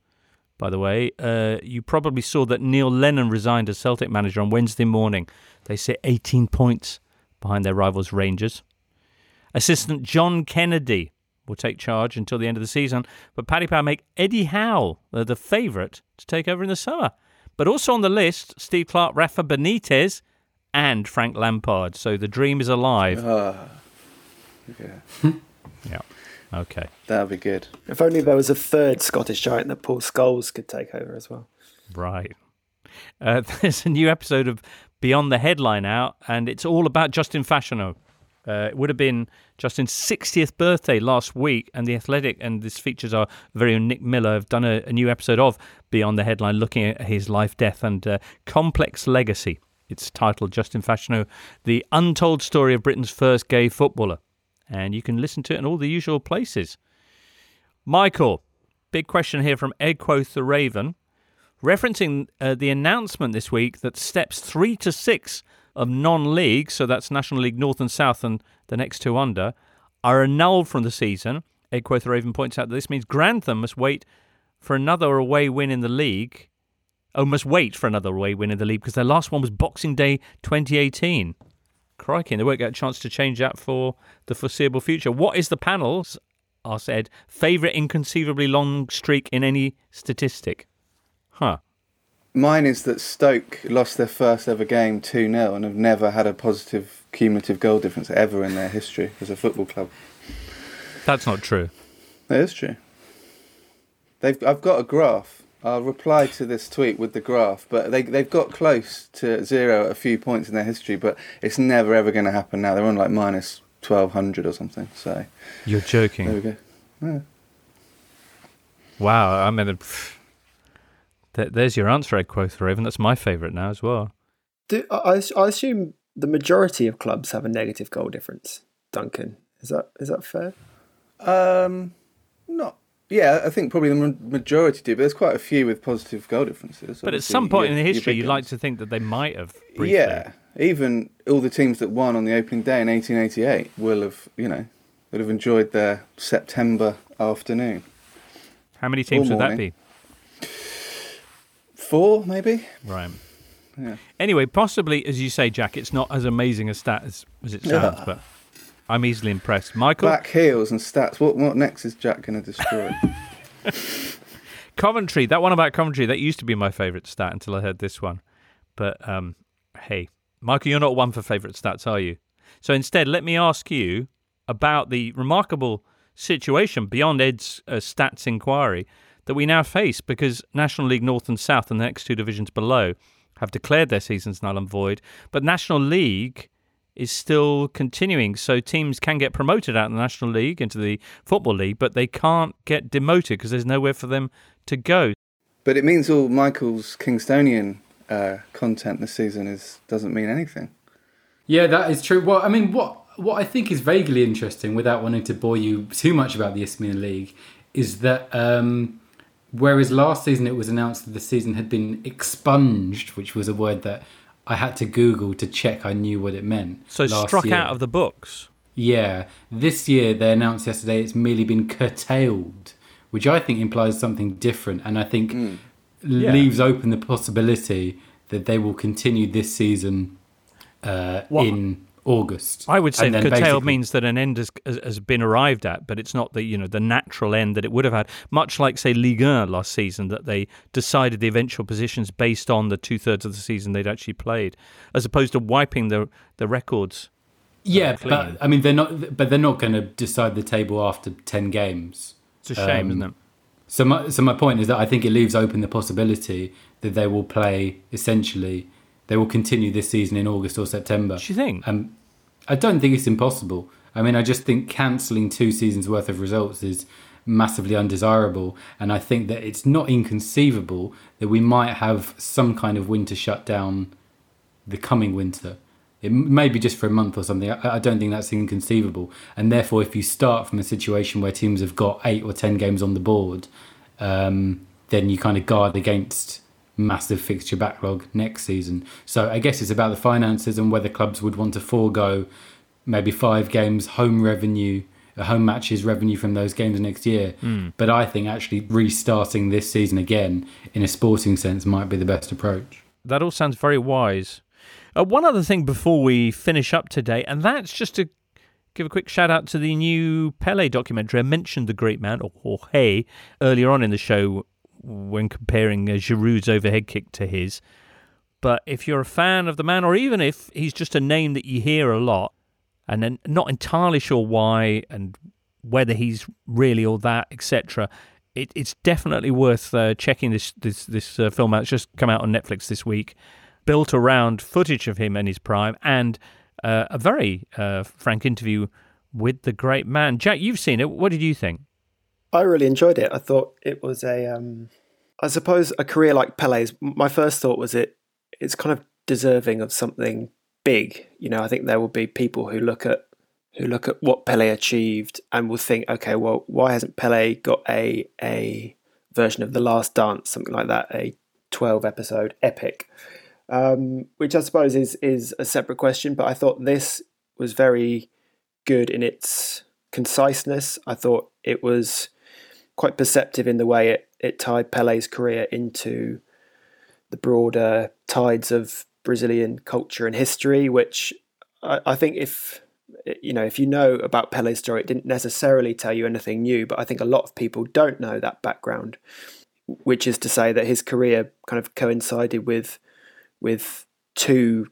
by the way, uh, you probably saw that Neil Lennon resigned as Celtic manager on Wednesday morning. They sit 18 points behind their rivals Rangers. Assistant John Kennedy will take charge until the end of the season. But Paddy Power make Eddie Howe uh, the favourite to take over in the summer. But also on the list, Steve Clarke, Rafa Benitez, and Frank Lampard. So the dream is alive. Uh, *laughs* yeah. yeah. Okay. That'd be good. If only there was a third Scottish giant that Paul Scholes could take over as well. Right. Uh, *laughs* there's a new episode of Beyond the Headline out, and it's all about Justin Fashanu. Uh, it would have been Justin's 60th birthday last week, and The Athletic and this features our very own Nick Miller have done a, a new episode of Beyond the Headline looking at his life, death, and uh, complex legacy. It's titled Justin Fashanu, The Untold Story of Britain's First Gay Footballer. And you can listen to it in all the usual places. Michael, big question here from Ed Quoth the Raven, referencing uh, the announcement this week that steps three to six of non-league, so that's National League North and South and the next two under, are annulled from the season. Ed Quoth the Raven points out that this means Grantham must wait for another away win in the league. Oh, must wait for another away win in the league because their last one was Boxing Day 2018. Crikey, they won't get a chance to change that for the foreseeable future. What is the panel's, I said, favourite inconceivably long streak in any statistic? Huh. Mine is that Stoke lost their first ever game 2 0 and have never had a positive cumulative goal difference ever in their history as a football club. That's not true. That is true. They've, I've got a graph. I'll reply to this tweet with the graph, but they, they've got close to zero at a few points in their history, but it's never ever going to happen now. They're on like minus 1200 or something. So You're joking. There we go. Yeah. Wow, I mean, there's your answer, Ed Quoth Raven. That's my favourite now as well. Do, I, I assume the majority of clubs have a negative goal difference. Duncan, is that is that fair? Um, not. Yeah, I think probably the majority do, but there's quite a few with positive goal differences. But at some point in the history, you'd like to think that they might have. Briefly. Yeah, even all the teams that won on the opening day in 1888 will have, you know, would have enjoyed their September afternoon. How many teams would that be? Four, maybe. Right. Yeah. Anyway, possibly, as you say, Jack, it's not as amazing a stat as, as it sounds, Yeah. but I'm easily impressed. Michael? Back heels and stats. What what next is Jack going to destroy? *laughs* Coventry, that one about Coventry, that used to be my favourite stat until I heard this one. But um, hey, Michael, you're not one for favourite stats, are you? So instead, let me ask you about the remarkable situation beyond Ed's uh, stats inquiry that we now face because National League North and South and the next two divisions below have declared their seasons null and void, but National League is still continuing. So teams can get promoted out of the National League into the Football League, but they can't get demoted because there's nowhere for them to go. but it means all Michael's Kingstonian uh, content this season is doesn't mean anything. Yeah, that is true. Well, I mean, what what I think is vaguely interesting, without wanting to bore you too much about the Isthmian League, is that um, whereas last season it was announced that the season had been expunged, which was a word that I had to Google to check I knew what it meant. So last struck year. out of the books. Yeah, this year they announced yesterday it's merely been curtailed, which I think implies something different, and I think Yeah. leaves open the possibility that they will continue this season uh, in August. I would say curtailed basically- means that an end has, has, has been arrived at, but it's not the you know the natural end that it would have had. Much like say Ligue 1 last season, that they decided the eventual positions based on the two thirds of the season they'd actually played, as opposed to wiping the the records Yeah, but I mean they're not. But they're not going to decide the table after ten games. It's a shame, Um, isn't it? So my so my point is that I think it leaves open the possibility that they will play essentially. They will continue this season in August or September. Do you think? Um, I don't think it's impossible. I mean, I just think cancelling two seasons worth of results is massively undesirable, and I think that it's not inconceivable that we might have some kind of winter shutdown the coming winter. It may be just for a month or something. I, I don't think that's inconceivable. And therefore, if you start from a situation where teams have got eight or ten games on the board, um, then you kind of guard against massive fixture backlog next season. So I guess it's about the finances and whether clubs would want to forego maybe five games home revenue, uh, home matches revenue from those games next year. Mm. But I think actually restarting this season again in a sporting sense might be the best approach. That all sounds very wise. Uh, one other thing before we finish up today, and that's just to give a quick shout out to the new Pele documentary. I mentioned the great man, or Jorge, earlier on in the show when comparing uh, Giroud's overhead kick to his. But if you're a fan of the man, or even if he's just a name that you hear a lot, and then not entirely sure why and whether he's really all that, etc., it, it's definitely worth uh, checking this this this uh, film out. It's just come out on Netflix this week, built around footage of him in his prime and uh, a very uh, frank interview with the great man. Jack, you've seen it. What did you think? I really enjoyed it. I thought it was a, um, I suppose, a career like Pele's. My first thought was it, it's kind of deserving of something big. You know, I think there will be people who look at who look at what Pele achieved and will think, okay, well, why hasn't Pele got a a version of The Last Dance, something like that, a twelve episode epic? Um, which I suppose is is a separate question. But I thought this was very good in its conciseness. I thought it was quite perceptive in the way it, it tied Pele's career into the broader tides of Brazilian culture and history, which I, I think if you know if you know about Pele's story, it didn't necessarily tell you anything new, but I think a lot of people don't know that background, which is to say that his career kind of coincided with with two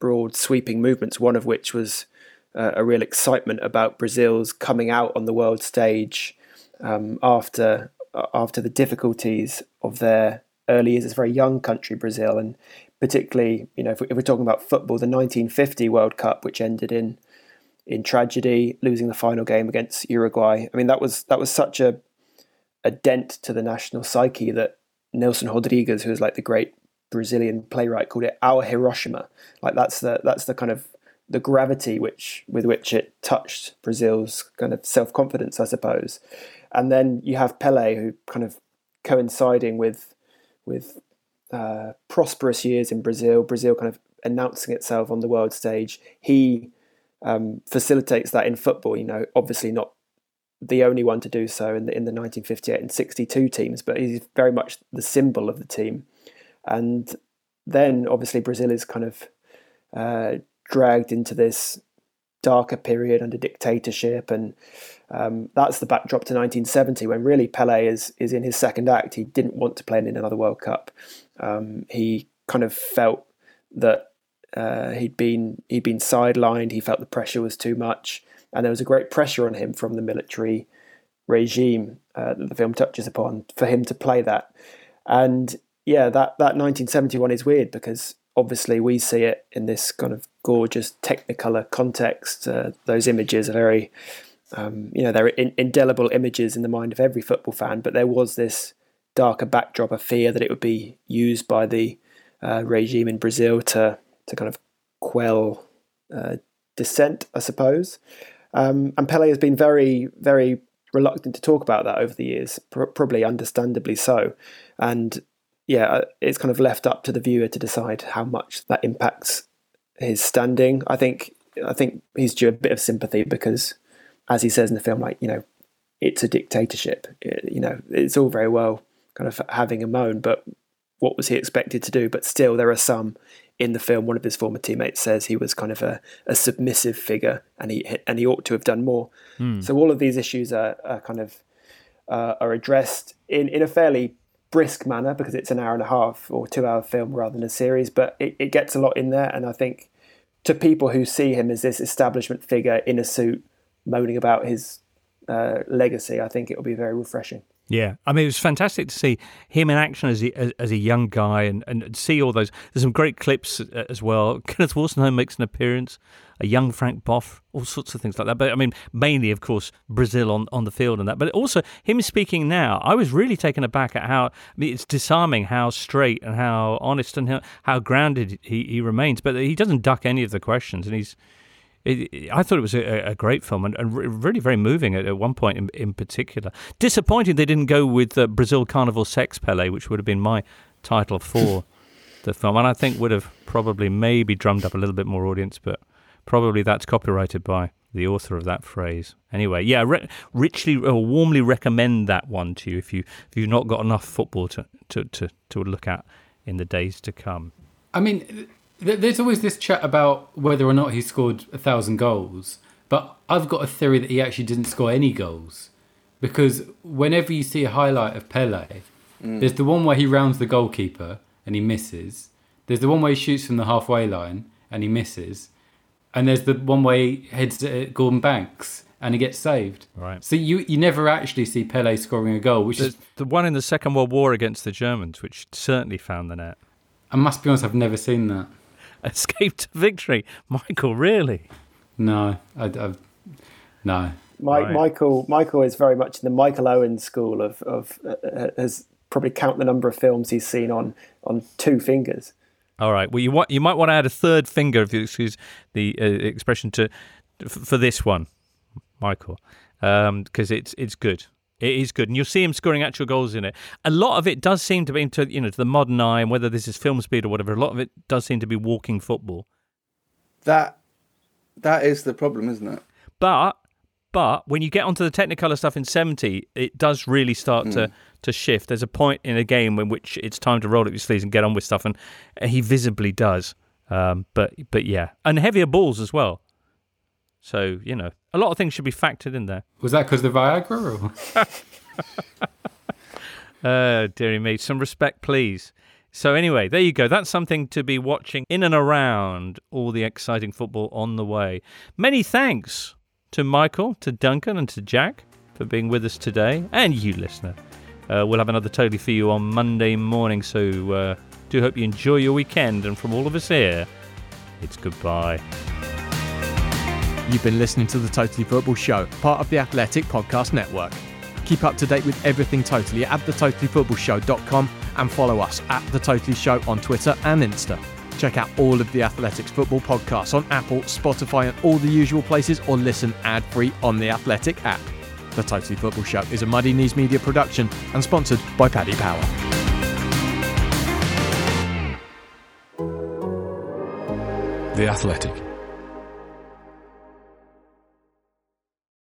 broad sweeping movements, one of which was uh, a real excitement about Brazil's coming out on the world stage um, after after the difficulties of their early years. It's a very young country, Brazil, and particularly, you know, if, we, if we're talking about football, the 1950 World Cup, which ended in in tragedy, losing the final game against Uruguay. I mean, that was that was such a a dent to the national psyche that Nelson Rodrigues, who was like the great Brazilian playwright, called it our Hiroshima. Like that's the that's the kind of the gravity which with which it touched Brazil's kind of self confidence, I suppose. And then you have Pele, who kind of coinciding with with uh, prosperous years in Brazil, Brazil kind of announcing itself on the world stage. He um, facilitates that in football. You know, obviously not the only one to do so in the in the 1958 and 62 teams, but he's very much the symbol of the team. And then obviously Brazil is kind of uh, dragged into this darker period under dictatorship, and um, that's the backdrop to 1970 when really Pele is is in his second act. He didn't want to play in another World Cup. Um, he kind of felt that uh, he'd been he'd been sidelined. He felt the pressure was too much, and there was a great pressure on him from the military regime uh, that the film touches upon for him to play that. And yeah, that that 1971 is weird because obviously we see it in this kind of gorgeous Technicolor context. Uh, those images are very, um, you know, they're in, indelible images in the mind of every football fan. But there was this darker backdrop of fear that it would be used by the uh, regime in Brazil to to kind of quell uh, dissent, I suppose. Um, and Pele has been very, very reluctant to talk about that over the years, pr- probably understandably so. And yeah, uh, it's kind of left up to the viewer to decide how much that impacts his standing. I think I think he's due a bit of sympathy because, as he says in the film, like you know, it's a dictatorship. It, you know, it's all very well kind of having a moan, but what was he expected to do? But still, there are some in the film. One of his former teammates says he was kind of a, a submissive figure, and he and he ought to have done more. Hmm. So all of these issues are, are kind of uh, are addressed in in a fairly brisk manner because it's an hour and a half or two hour film rather than a series, but it, it gets a lot in there, and I think to people who see him as this establishment figure in a suit, moaning about his uh, legacy, I think it will be very refreshing. Yeah, I mean, it was fantastic to see him in action as a, as, as a young guy and, and see all those. There's some great clips uh, as well. *laughs* Kenneth Wolstenholme makes an appearance, a young Frank Bough, all sorts of things like that. But I mean, mainly, of course, Brazil on, on the field and that. But also, him speaking now, I was really taken aback at how I mean, it's disarming how straight and how honest and how, how grounded he, he remains. But he doesn't duck any of the questions and he's it, I thought it was a, a great film and, and, really very moving at, at one point in, in, particular. Disappointing they didn't go with uh, Brazil Carnival Sex Pele, which would have been my title for *laughs* the film, and I think would have probably maybe drummed up a little bit more audience, but probably that's copyrighted by the author of that phrase. Anyway, yeah, re- richly or uh, warmly recommend that one to you if you if you've not got enough football to, to, to, to look at in the days to come. I mean, there's always this chat about whether or not he scored a thousand goals, but I've got a theory that he actually didn't score any goals because whenever you see a highlight of Pele, mm. there's the one where he rounds the goalkeeper and he misses. There's the one where he shoots from the halfway line and he misses, and there's the one where he heads at Gordon Banks and he gets saved. Right. So you you never actually see Pele scoring a goal, which There's is the one in the Second World War against the Germans, which certainly found the net. I must be honest, I've never seen that. *laughs* escape to victory. Michael, really? No, I, I no. Mike, right. Michael, Michael is very much in the Michael Owen school of of uh, has probably count the number of films he's seen on on two fingers. All right. Well, you want you might want to add a third finger, if you excuse the uh, expression, to for this one, Michael, because um, it's it's good. It is good, and you'll see him scoring actual goals in it. A lot of it does seem to be to you know to the modern eye, and whether this is film speed or whatever, a lot of it does seem to be walking football. That that is the problem, isn't it? But but when you get onto the Technicolor stuff in seventy, it does really start mm. to hmm. to shift. There's a point in a game in which it's time to roll up your sleeves and get on with stuff, and he visibly does. Um, but but yeah, and heavier balls as well. So, you know, a lot of things should be factored in there. Was that because the Viagra? Or? uh, *laughs* dearie me, some respect, please. So, anyway, there you go. That's something to be watching in and around all the exciting football on the way. Many thanks to Michael, to Duncan, and to Jack for being with us today, and you, listener. Uh, we'll have another Totally for you on Monday morning, so uh, do hope you enjoy your weekend. And from all of us here, it's goodbye. You've been listening to the Totally Football Show, part of the Athletic Podcast Network. Keep up to date with everything Totally at thetotallyfootballshow.com and follow us at The Totally Show on Twitter and Insta. Check out all of the Athletics football podcasts on Apple, Spotify, and all the usual places, or listen ad free on the Athletic app. The Totally Football Show is a Muddy Knees Media production and sponsored by Paddy Power. The Athletic.